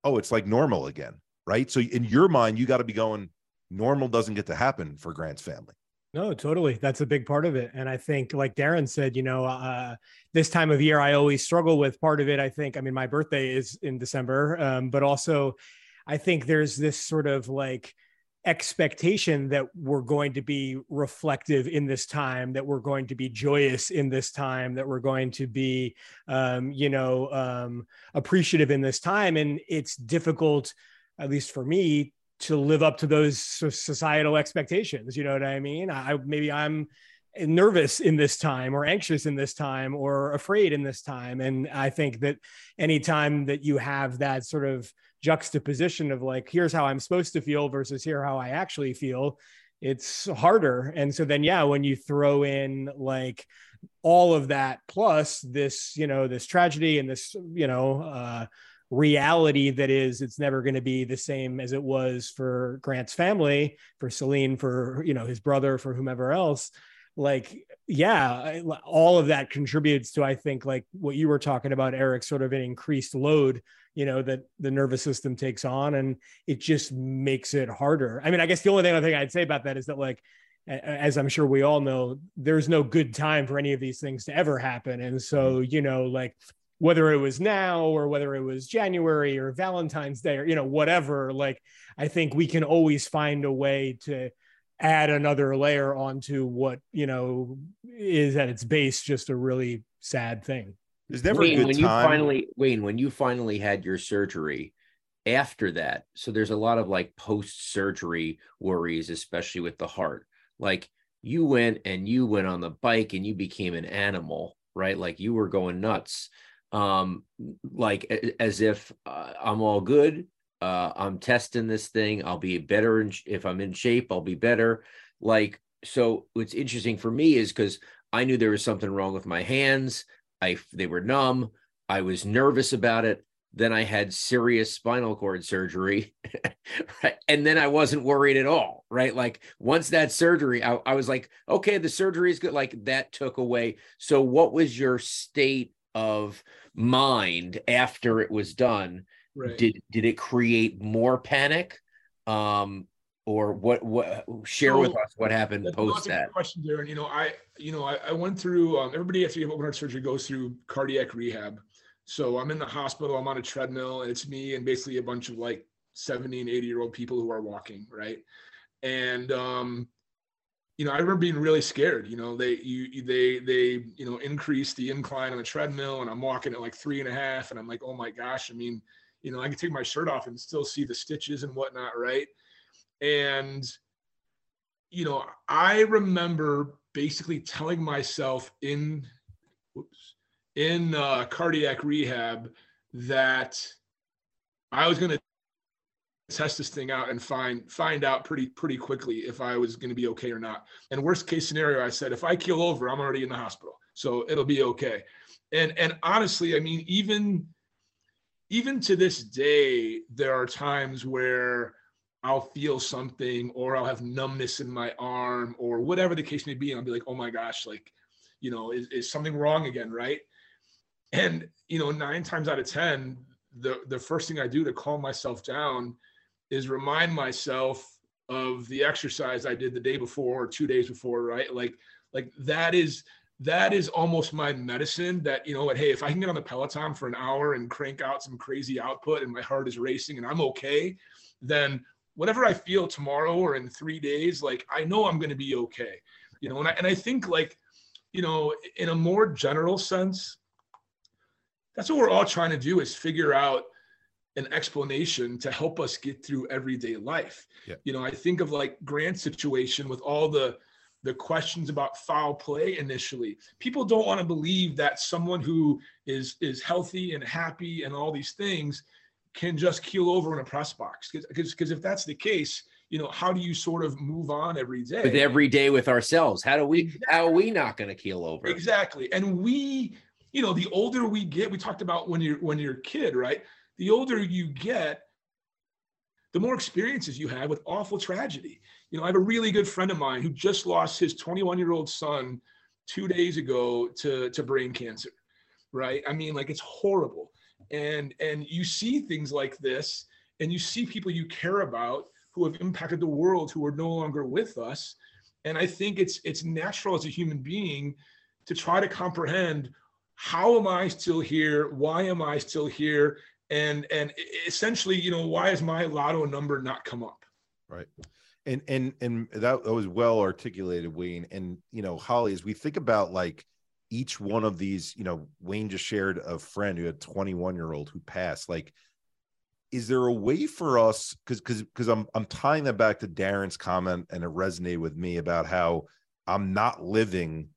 oh it's like normal again right so in your mind you got to be going normal doesn't get to happen for grant's family No, totally. That's a big part of it. And I think, like Darren said, you know, uh, this time of year, I always struggle with part of it. I think, I mean, my birthday is in December, um, but also I think there's this sort of like expectation that we're going to be reflective in this time, that we're going to be joyous in this time, that we're going to be, um, you know, um, appreciative in this time. And it's difficult, at least for me, to live up to those societal expectations. You know what I mean? I maybe I'm nervous in this time or anxious in this time or afraid in this time. And I think that anytime that you have that sort of juxtaposition of like, here's how I'm supposed to feel versus here how I actually feel, it's harder. And so then, yeah, when you throw in like all of that plus this, you know, this tragedy and this, you know, uh, reality that is it's never going to be the same as it was for Grant's family, for Celine, for you know his brother, for whomever else. Like, yeah, all of that contributes to I think like what you were talking about, Eric, sort of an increased load, you know, that the nervous system takes on, and it just makes it harder. I mean, I guess the only thing I think I'd say about that is that like as I'm sure we all know, there's no good time for any of these things to ever happen. And so, mm-hmm. you know, like whether it was now or whether it was January or Valentine's Day or, you know, whatever, like I think we can always find a way to add another layer onto what, you know, is at its base just a really sad thing. There's never Wayne, a good when time. you finally Wayne, when you finally had your surgery after that, so there's a lot of like post-surgery worries, especially with the heart. Like you went and you went on the bike and you became an animal, right? Like you were going nuts. Um, like as if uh, I'm all good. Uh, I'm testing this thing. I'll be better in, if I'm in shape. I'll be better. Like so, what's interesting for me is because I knew there was something wrong with my hands. I they were numb. I was nervous about it. Then I had serious spinal cord surgery, right? and then I wasn't worried at all. Right, like once that surgery, I, I was like, okay, the surgery is good. Like that took away. So, what was your state of mind after it was done? Right. Did did it create more panic? Um, or what? What? Share So, with us what happened post that. question, Darren. You know, I, you know, I, I went through. Um, everybody after you have open heart surgery goes through cardiac rehab. So I'm in the hospital. I'm on a treadmill, and it's me and basically a bunch of like 70 and 80 year old people who are walking, right? And um, you know, I remember being really scared. You know, they you they they you know increase the incline on the treadmill, and I'm walking at like three and a half, and I'm like, oh my gosh. I mean, you know, I can take my shirt off and still see the stitches and whatnot, right? And you know, I remember basically telling myself in whoops, in uh, cardiac rehab that I was going to test this thing out and find find out pretty pretty quickly if I was going to be okay or not. And worst case scenario, I said if I keel over, I'm already in the hospital, so it'll be okay. And and honestly, I mean, even even to this day, there are times where I'll feel something or I'll have numbness in my arm or whatever the case may be. And I'll be like, oh my gosh, like, you know, is, is something wrong again? Right. And, you know, nine times out of 10, the, the first thing I do to calm myself down is remind myself of the exercise I did the day before or two days before, right? Like, like that is that is almost my medicine that you know what hey if i can get on the peloton for an hour and crank out some crazy output and my heart is racing and i'm okay then whatever i feel tomorrow or in three days like i know i'm going to be okay you know and I, and I think like you know in a more general sense that's what we're all trying to do is figure out an explanation to help us get through everyday life yeah. you know i think of like grant's situation with all the the questions about foul play initially people don't want to believe that someone who is is healthy and happy and all these things can just keel over in a press box. Because because if that's the case you know how do you sort of move on every day? With every day with ourselves. How do we exactly. how are we not going to keel over? Exactly. And we you know the older we get we talked about when you're when you're a kid right? The older you get the more experiences you have with awful tragedy. You know i have a really good friend of mine who just lost his 21 year old son two days ago to to brain cancer right? I mean like it's horrible and and you see things like this and you see people you care about who have impacted the world who are no longer with us. And i think it's it's natural as a human being to try to comprehend how am i still here? Why am i still here? And and essentially you know why has my lotto number not come up? Right. And and and that, that was well articulated wayne. And you know holly as we think about like each one of these, you know, Wayne just shared a friend who had 21 year old who passed. Like, is there a way for us? Because because because I'm I'm tying that back to Darren's comment, and it resonated with me about how I'm not living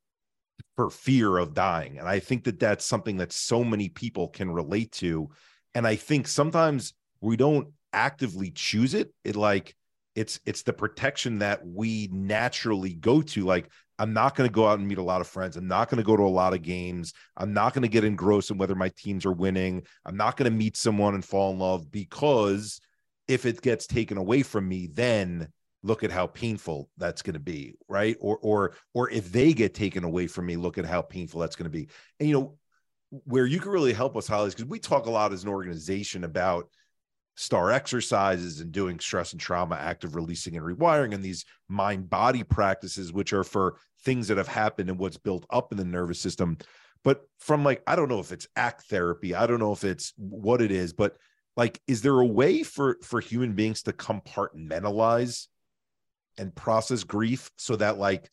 for fear of dying, and I think that that's something that so many people can relate to, and I think sometimes we don't actively choose it. It like it's it's the protection that we naturally go to like i'm not going to go out and meet a lot of friends. I'm not going to go to a lot of games. I'm not going to get engrossed in whether my teams are winning. I'm not going to meet someone and fall in love because if it gets taken away from me then look at how painful that's going to be right? Or or or if they get taken away from me look at how painful that's going to be. And you know where you can really help us holly because we talk a lot as an organization about star exercises and doing stress and trauma active releasing and rewiring and these mind body practices which are for things that have happened and what's built up in the nervous system. But from like i don't know if it's act therapy i don't know if it's what it is but like is there a way for for human beings to compartmentalize and process grief so that like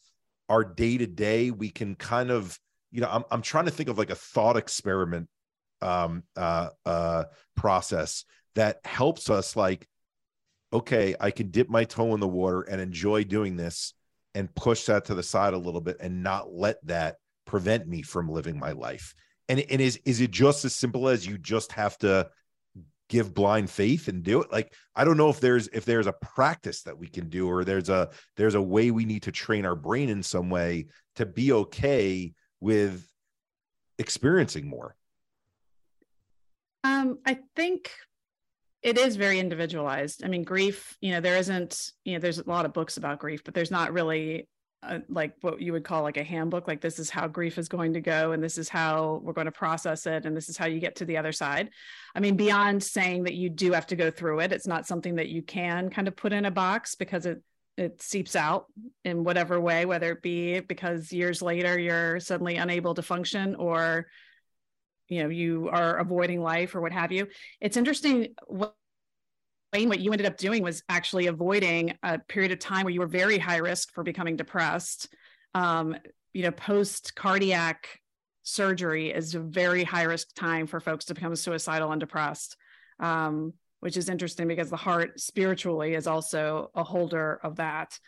our day to day we can kind of you know I'm, I'm trying to think of like a thought experiment um uh uh process that helps us like okay i can dip my toe in the water and enjoy doing this and push that to the side a little bit and not let that prevent me from living my life. And, and is is it just as simple as you just have to give blind faith and do it? Like i don't know if there's if there's a practice that we can do or there's a there's a way we need to train our brain in some way to be okay with experiencing more. Um i think it is very individualized. I mean, grief, you know, there isn't, you know, there's a lot of books about grief, but there's not really a, like what you would call like a handbook. Like, this is how grief is going to go, and this is how we're going to process it, and this is how you get to the other side. I mean, beyond saying that you do have to go through it, it's not something that you can kind of put in a box because it, it seeps out in whatever way, whether it be because years later you're suddenly unable to function or you know you are avoiding life or what have you it's interesting what Wayne, what you ended up doing was actually avoiding a period of time where you were very high risk for becoming depressed. Um, you know, post cardiac surgery is a very high risk time for folks to become suicidal and depressed, um, which is interesting because the heart spiritually is also a holder of that.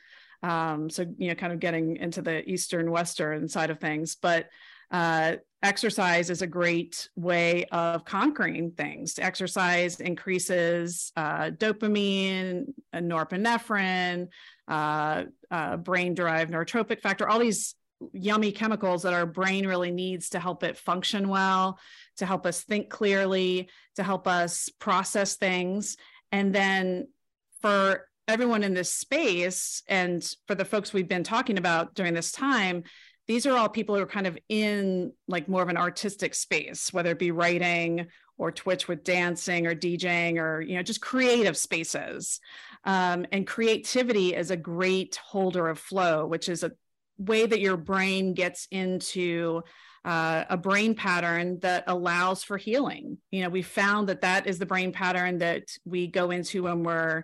Um, so, you know, kind of getting into the Eastern Western side of things. But uh, exercise is a great way of conquering things. Exercise increases uh, dopamine, norepinephrine, uh, uh, brain derived neurotrophic factor, all these yummy chemicals that our brain really needs to help it function well, to help us think clearly, to help us process things. And then for everyone in this space and for the folks we've been talking about during this time, these are all people who are kind of in like more of an artistic space, whether it be writing or Twitch with dancing or DJing or you know just creative spaces. Um, and creativity is a great holder of flow, which is a way that your brain gets into uh, a brain pattern that allows for healing. You know, we found that that is the brain pattern that we go into when we're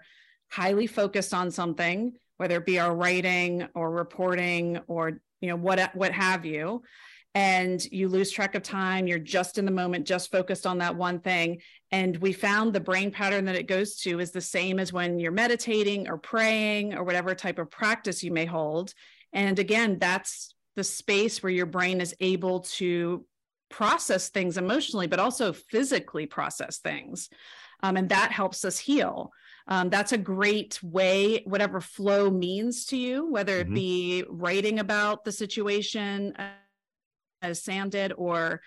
highly focused on something, whether it be our writing or reporting or you know what what have you. And you lose track of time. You're just in the moment just focused on that one thing. And we found the brain pattern that it goes to is the same as when you're meditating or praying or whatever type of practice you may hold. And again that's the space where your brain is able to process things emotionally but also physically process things. Um, and that helps us heal um, that's a great way whatever flow means to you whether it mm-hmm. be writing about the situation as sam did or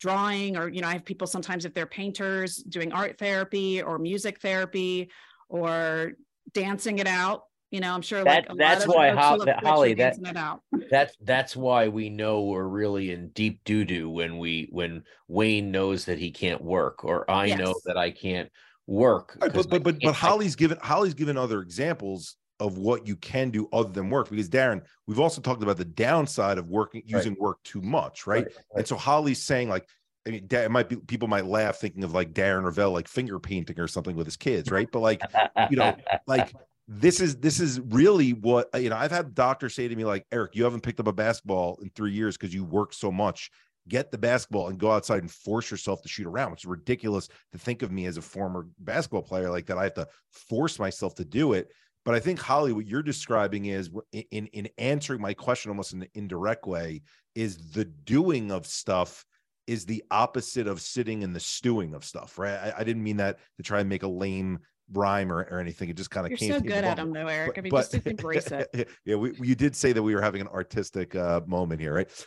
drawing or you know i have people sometimes if they're painters doing art therapy or music therapy or dancing it out you know i'm sure that, like that's why Ho- that, holly that, that's that's why we know we're really in deep doo-doo when we when wayne knows that he can't work or i yes. know that i can't work. Right, but but but, but Holly's given Holly's given other examples of what you can do other than work because Darren, we've also talked about the downside of working using right. work too much, right? right? And so Holly's saying like I mean, it might be people might laugh thinking of like Darren Rovell like finger painting or something with his kids, right? But like, you know, like this is this is really what you know. I've had doctors say to me like, Eric, you haven't picked up a basketball in three years because you work so much get the basketball and go outside and force yourself to shoot around. It's ridiculous to think of me as a former basketball player like that. I have to force myself to do it. But I think Holly, what you're describing is in in answering my question almost in an indirect way, is the doing of stuff is the opposite of sitting in the stewing of stuff, right? I, I didn't mean that to try and make a lame rhyme or, or anything. It just kind of You're came. so good at them, though, Eric. But, I mean, but, just embrace it. yeah, we, you did say that we were having an artistic uh, moment here, right?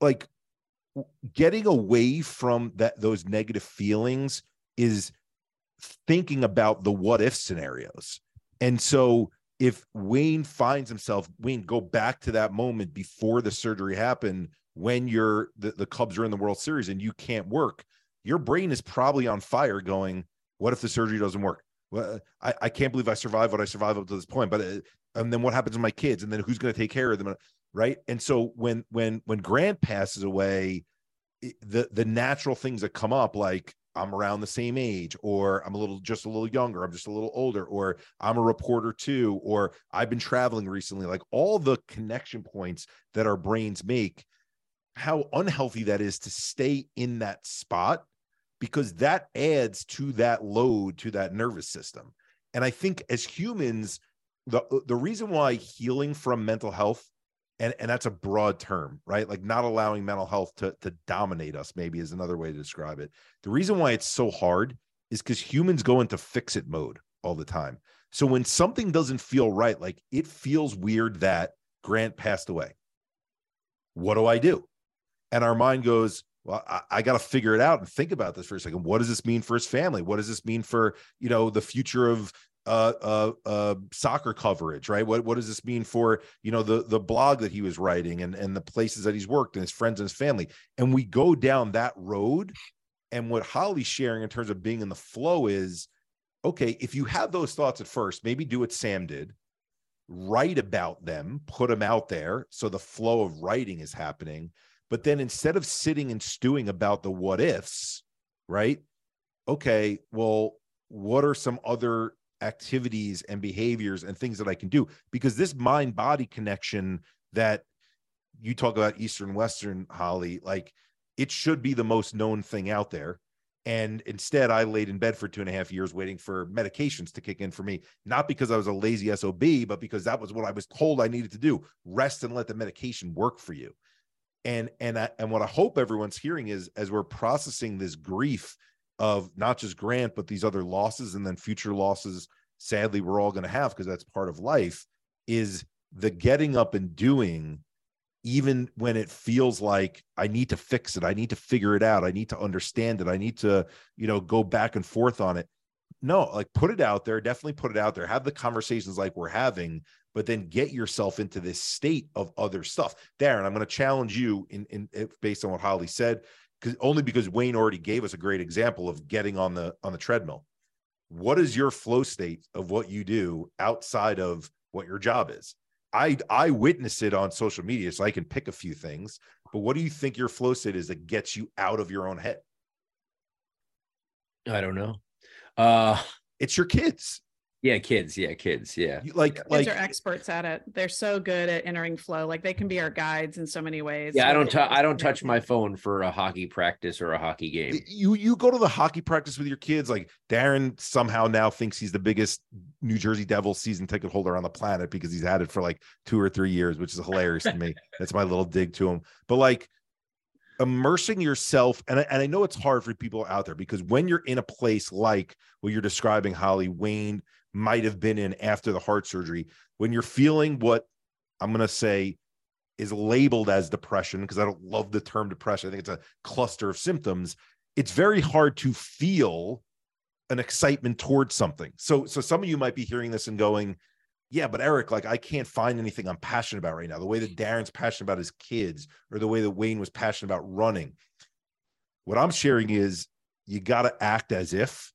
like getting away from that those negative feelings is thinking about the what if scenarios. And so if Wayne finds himself, Wayne, go back to that moment before the surgery happened when you're the, the Cubs are in the World Series and you can't work, your brain is probably on fire going, what if the surgery doesn't work? Well, I, I can't believe I survived what I survived up to this point. But uh, and then what happens to my kids? And then who's going to take care of them? Right and so when when when grant passes away the the natural things that come up like I'm around the same age, or I'm a little just a little younger, I'm just a little older, or I'm a reporter too, or I've been traveling recently. Like all the connection points that our brains make, how unhealthy that is to stay in that spot because that adds to that load to that nervous system. And I think as humans, the the reason why healing from mental health and and that's a broad term right? Like not allowing mental health to to dominate us maybe is another way to describe it. The reason why it's so hard is because humans go into fix it mode all the time. So when something doesn't feel right like it feels weird that grant passed away. What do i do? And our mind goes well i, I got to figure it out and think about this for a second. What does this mean for his family? What does this mean for you know the future of uh, uh, uh, soccer coverage, right? What what does this mean for you know the the blog that he was writing and and the places that he's worked and his friends and his family? And we go down that road. And what Holly's sharing in terms of being in the flow is, okay, if you have those thoughts at first, maybe do what Sam did, write about them, put them out there, so the flow of writing is happening. But then instead of sitting and stewing about the what ifs, right? Okay, well, what are some other activities and behaviors and things that I can do because this mind body connection that you talk about Eastern Western, Holly, like it should be the most known thing out there. And instead, I laid in bed for two and a half years waiting for medications to kick in for me, not because I was a lazy SOB, but because that was what I was told I needed to do rest and let the medication work for you. And, and, I, and what I hope everyone's hearing is as we're processing this grief of not just Grant, but these other losses and then future losses, sadly, we're all going to have because that's part of life, is the getting up and doing, even when it feels like I need to fix it, I need to figure it out, I need to understand it, I need to, you know, go back and forth on it. No, like put it out there, definitely put it out there, have the conversations like we're having, but then get yourself into this state of other stuff. Darren, I'm going to challenge you in, in based on what Holly said because only because Wayne already gave us a great example of getting on the on the treadmill. What is your flow state of what you do outside of what your job is? I I witness it on social media, so I can pick a few things. But what do you think your flow state is that gets you out of your own head? I don't know. Uh it's your kids. Yeah, kids. Yeah, kids. Yeah. Like kids like are experts at it. They're so good at entering flow. Like they can be our guides in so many ways. Yeah, I don't. they T- just I don't touch my phone for a hockey practice or a hockey game. you you go to the hockey practice with your kids like darren somehow now thinks he's the biggest new jersey devils season ticket holder on the planet because he's had it for like two or three years which is hilarious to me that's my little dig to him but like immersing yourself and I, and I know it's hard for people out there because when you're in a place like what you're describing holly wayne might have been in after the heart surgery when you're feeling what i'm going to say is labeled as depression because I don't love the term depression. I think it's a cluster of symptoms. It's very hard to feel an excitement towards something. So so some of you might be hearing this and going, "Yeah, but Eric, like I can't find anything I'm passionate about right now. The way that Darren's passionate about his kids or the way that Wayne was passionate about running." What I'm sharing is you got to act as if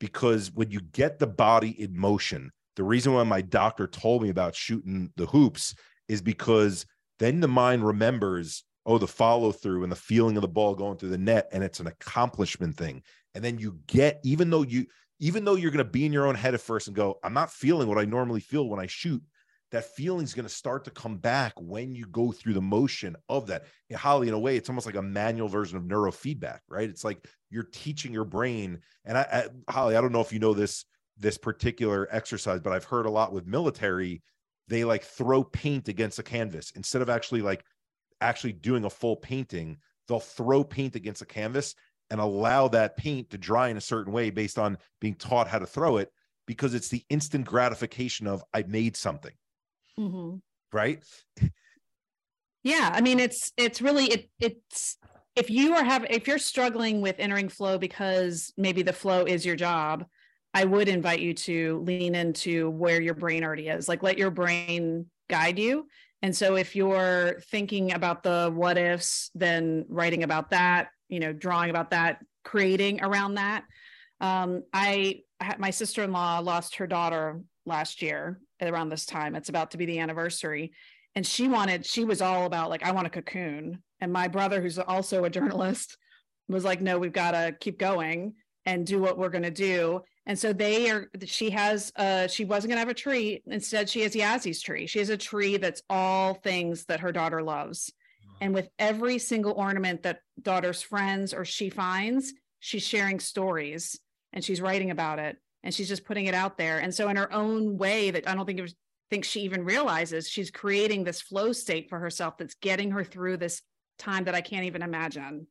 because when you get the body in motion, the reason why my doctor told me about shooting the hoops is because then the mind remembers oh the follow through and the feeling of the ball going through the net and it's an accomplishment thing. And then you get even though you even though you're going to be in your own head at first and go i'm not feeling what i normally feel when i shoot that feeling is going to start to come back when you go through the motion of that. And holly in a way it's almost like a manual version of neurofeedback right? It's like you're teaching your brain and I, I holly i don't know if you know this this particular exercise but i've heard a lot with military they like throw paint against a canvas. Instead of actually like actually doing a full painting they'll throw paint against a canvas and allow that paint to dry in a certain way based on being taught how to throw it because it's the instant gratification of i made something Mhm. right Yeah, I mean it's it's really it it's if you are have if you're struggling with entering flow because maybe the flow is your job, I would invite you to lean into where your brain already is. Like let your brain guide you. And so if you're thinking about the what ifs, then writing about that, you know, drawing about that, creating around that. Um, I I- my sister-in-law lost her daughter last year around this time. It's about to be the anniversary and she wanted she was all about like i want a cocoon and my brother who's also a journalist was like no we've got to keep going and do what we're going to do. And so they are, she has, uh, she wasn't going to have a tree. Instead, she has Yazzy's tree. She has a tree that's all things that her daughter loves. And with every single ornament that daughter's friends or she finds, she's sharing stories and she's writing about it and she's just putting it out there. And so in her own way that I don't think it was, think she even realizes she's creating this flow state for herself that's getting her through this time that I can't even imagine.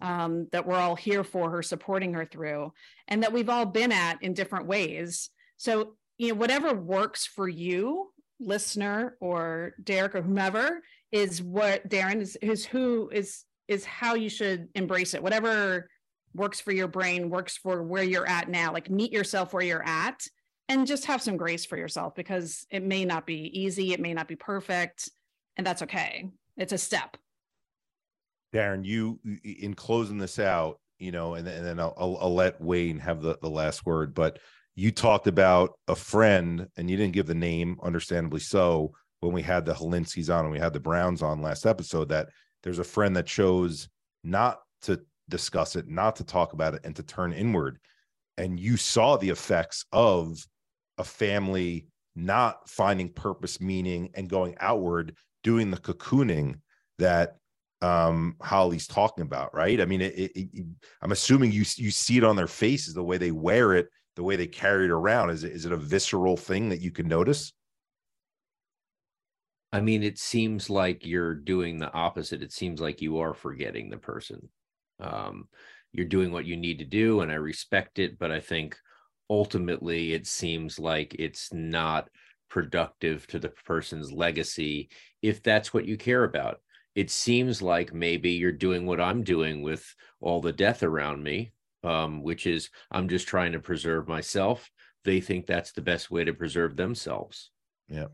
Um, that we're all here for her, supporting her through, and that we've all been at in different ways. So, you know, whatever works for you, listener or Derek or whomever, is what Darren is, is who is is how you should embrace it. Whatever works for your brain, works for where you're at now. Like meet yourself where you're at and just have some grace for yourself because it may not be easy, it may not be perfect, and that's okay. It's a step. Darren, you in closing this out, you know, and, and then I'll, I'll, I'll let Wayne have the, the last word, but you talked about a friend and you didn't give the name, understandably so, when we had the Hilinskis on and we had the Browns on last episode, that there's a friend that chose not to discuss it, not to talk about it, and to turn inward. And you saw the effects of a family not finding purpose, meaning, and going outward, doing the cocooning that um Holly's talking about, right? I mean, it, it, it, I'm assuming you you see it on their faces, the way they wear it, the way they carry it around. Is it is it a visceral thing that you can notice? I mean, it seems like you're doing the opposite. It seems like you are forgetting the person. Um, you're doing what you need to do, and I respect it, but I think ultimately it seems like it's not productive to the person's legacy if that's what you care about it seems like maybe you're doing what I'm doing with all the death around me, um, which is I'm just trying to preserve myself. They think that's the best way to preserve themselves. Yeah,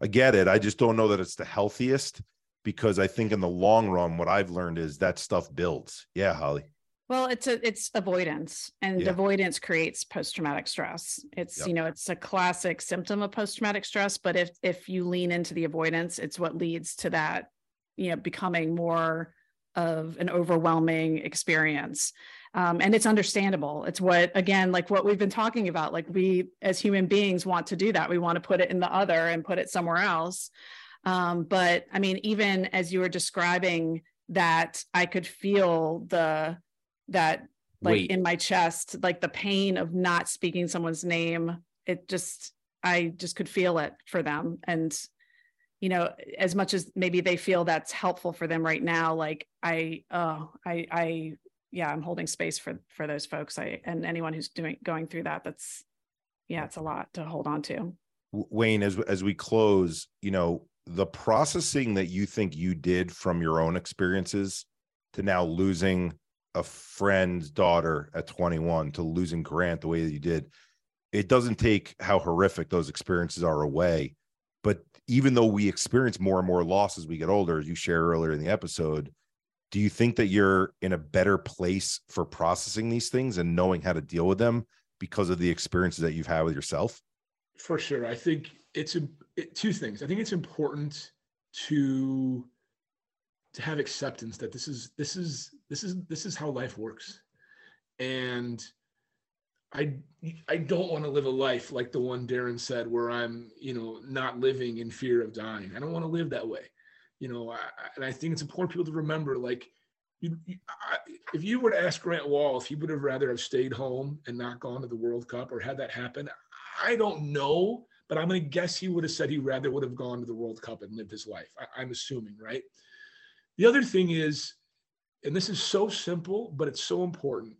I get it. I just don't know that it's the healthiest because I think in the long run, what I've learned is that stuff builds. Yeah, Holly. Well, it's a it's avoidance, and yeah. avoidance creates post traumatic stress. It's yep. you know it's a classic symptom of post traumatic stress. But if if you lean into the avoidance, it's what leads to that you know becoming more of an overwhelming experience um, and it's understandable it's what again like what we've been talking about like we as human beings want to do that we want to put it in the other and put it somewhere else um, but i mean even as you were describing that i could feel the that like Wait. in my chest like the pain of not speaking someone's name it just i just could feel it for them. And you know as much as maybe they feel that's helpful for them right now like i oh i i yeah i'm holding space for for those folks. I and anyone who's doing going through that that's yeah it's a lot to hold on to. Wayne as as we close you know the processing that you think you did from your own experiences to now losing a friend's daughter at 21 to losing grant the way that you did it doesn't take how horrific those experiences are away but even though we experience more and more loss as we get older, as you shared earlier in the episode, do you think that you're in a better place for processing these things and knowing how to deal with them because of the experiences that you've had with yourself? For sure. I think it's it, two things. I think it's important to to have acceptance that this is this is this is this is how life works. And I I don't want to live a life like the one Darren said, where I'm you know not living in fear of dying. I don't want to live that way, you know. I, and I think it's important people to remember, like, you, you I, if you were to ask Grant Wahl if he would have rather have stayed home and not gone to the World Cup or had that happen, I don't know, but I'm going to guess he would have said he rather would have gone to the World Cup and lived his life. I, I'm assuming, right? The other thing is, and this is so simple, but it's so important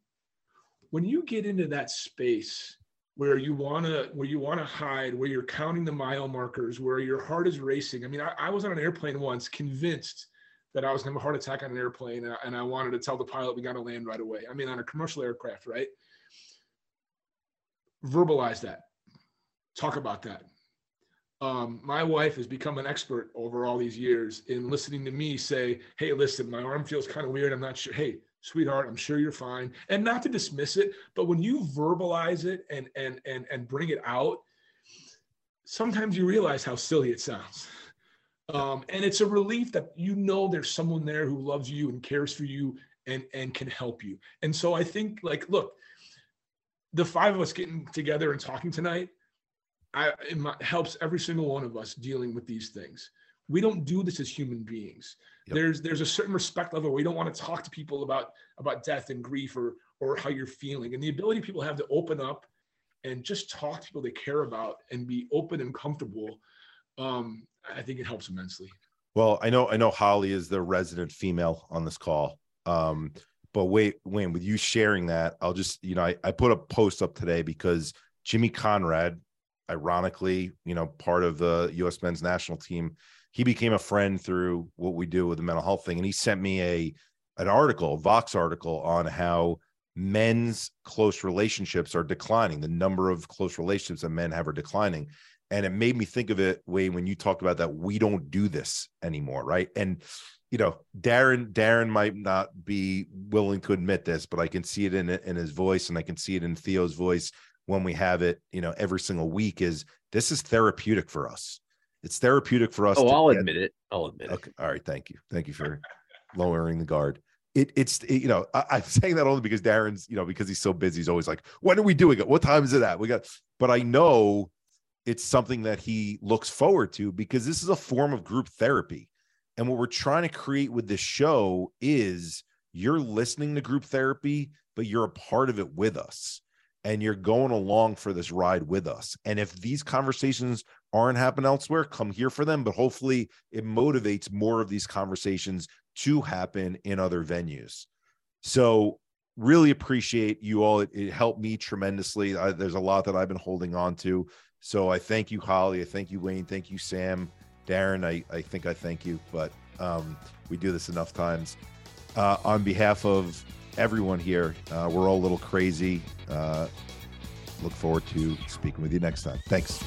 when you get into that space where you want to where you want to hide where you're counting the mile markers where your heart is racing i mean i, I was on an airplane once convinced that i was going to have a heart attack on an airplane and I, and I wanted to tell the pilot we got to land right away i mean on a commercial aircraft right verbalize that talk about that. Um, my wife has become an expert over all these years in listening to me say hey listen my arm feels kind of weird. I'm not sure. Hey sweetheart i'm sure you're fine. And not to dismiss it but when you verbalize it and and and and bring it out sometimes you realize how silly it sounds. Um, and it's a relief that you know there's someone there who loves you and cares for you and and can help you. And so i think like look the five of us getting together and talking tonight, I, it helps every single one of us dealing with these things. We don't do this as human beings. Yep. There's there's a certain respect level. We don't want to talk to people about about death and grief or or how you're feeling. And the ability people have to open up and just talk to people they care about and be open and comfortable, um, I think it helps immensely. Well, I know I know Holly is the resident female on this call. Um, but wait, Wayne, with you sharing that, I'll just, you know, I, I put a post up today because Jimmy Conrad, ironically, you know, part of the US men's national team, he became a friend through what we do with the mental health thing. And he sent me a an article, Vox article on how men's close relationships are declining. The number of close relationships that men have are declining. And it made me think of it, Wayne, when you talked about that we don't do this anymore, right? And you know, Darren, Darren might not be willing to admit this, but I can see it in in his voice, and I can see it in Theo's voice when we have it, you know, every single week. Is this is therapeutic for us? It's therapeutic for us. Oh, I'll get- admit it. I'll admit Okay. All right. Thank you. Thank you for lowering the guard. It, it's it- you know I, I'm saying that only because Darren's you know because he's so busy he's always like when are we doing it what time is it at we got but I know it's something that he looks forward to because this is a form of group therapy and what we're trying to create with this show is you're listening to group therapy but you're a part of it with us and you're going along for this ride with us. And if these conversations aren't happening elsewhere come here for them. But hopefully it motivates more of these conversations to happen in other venues. So really appreciate you all. It, it helped me tremendously. I, there's a lot that i've been holding on to. So i thank you holly. I thank you wayne. Thank you sam. Darren i, I think i thank you. But um, we do this enough times. Uh, on behalf of everyone here. Uh, we're all a little crazy. Uh, look forward to speaking with you next time. Thanks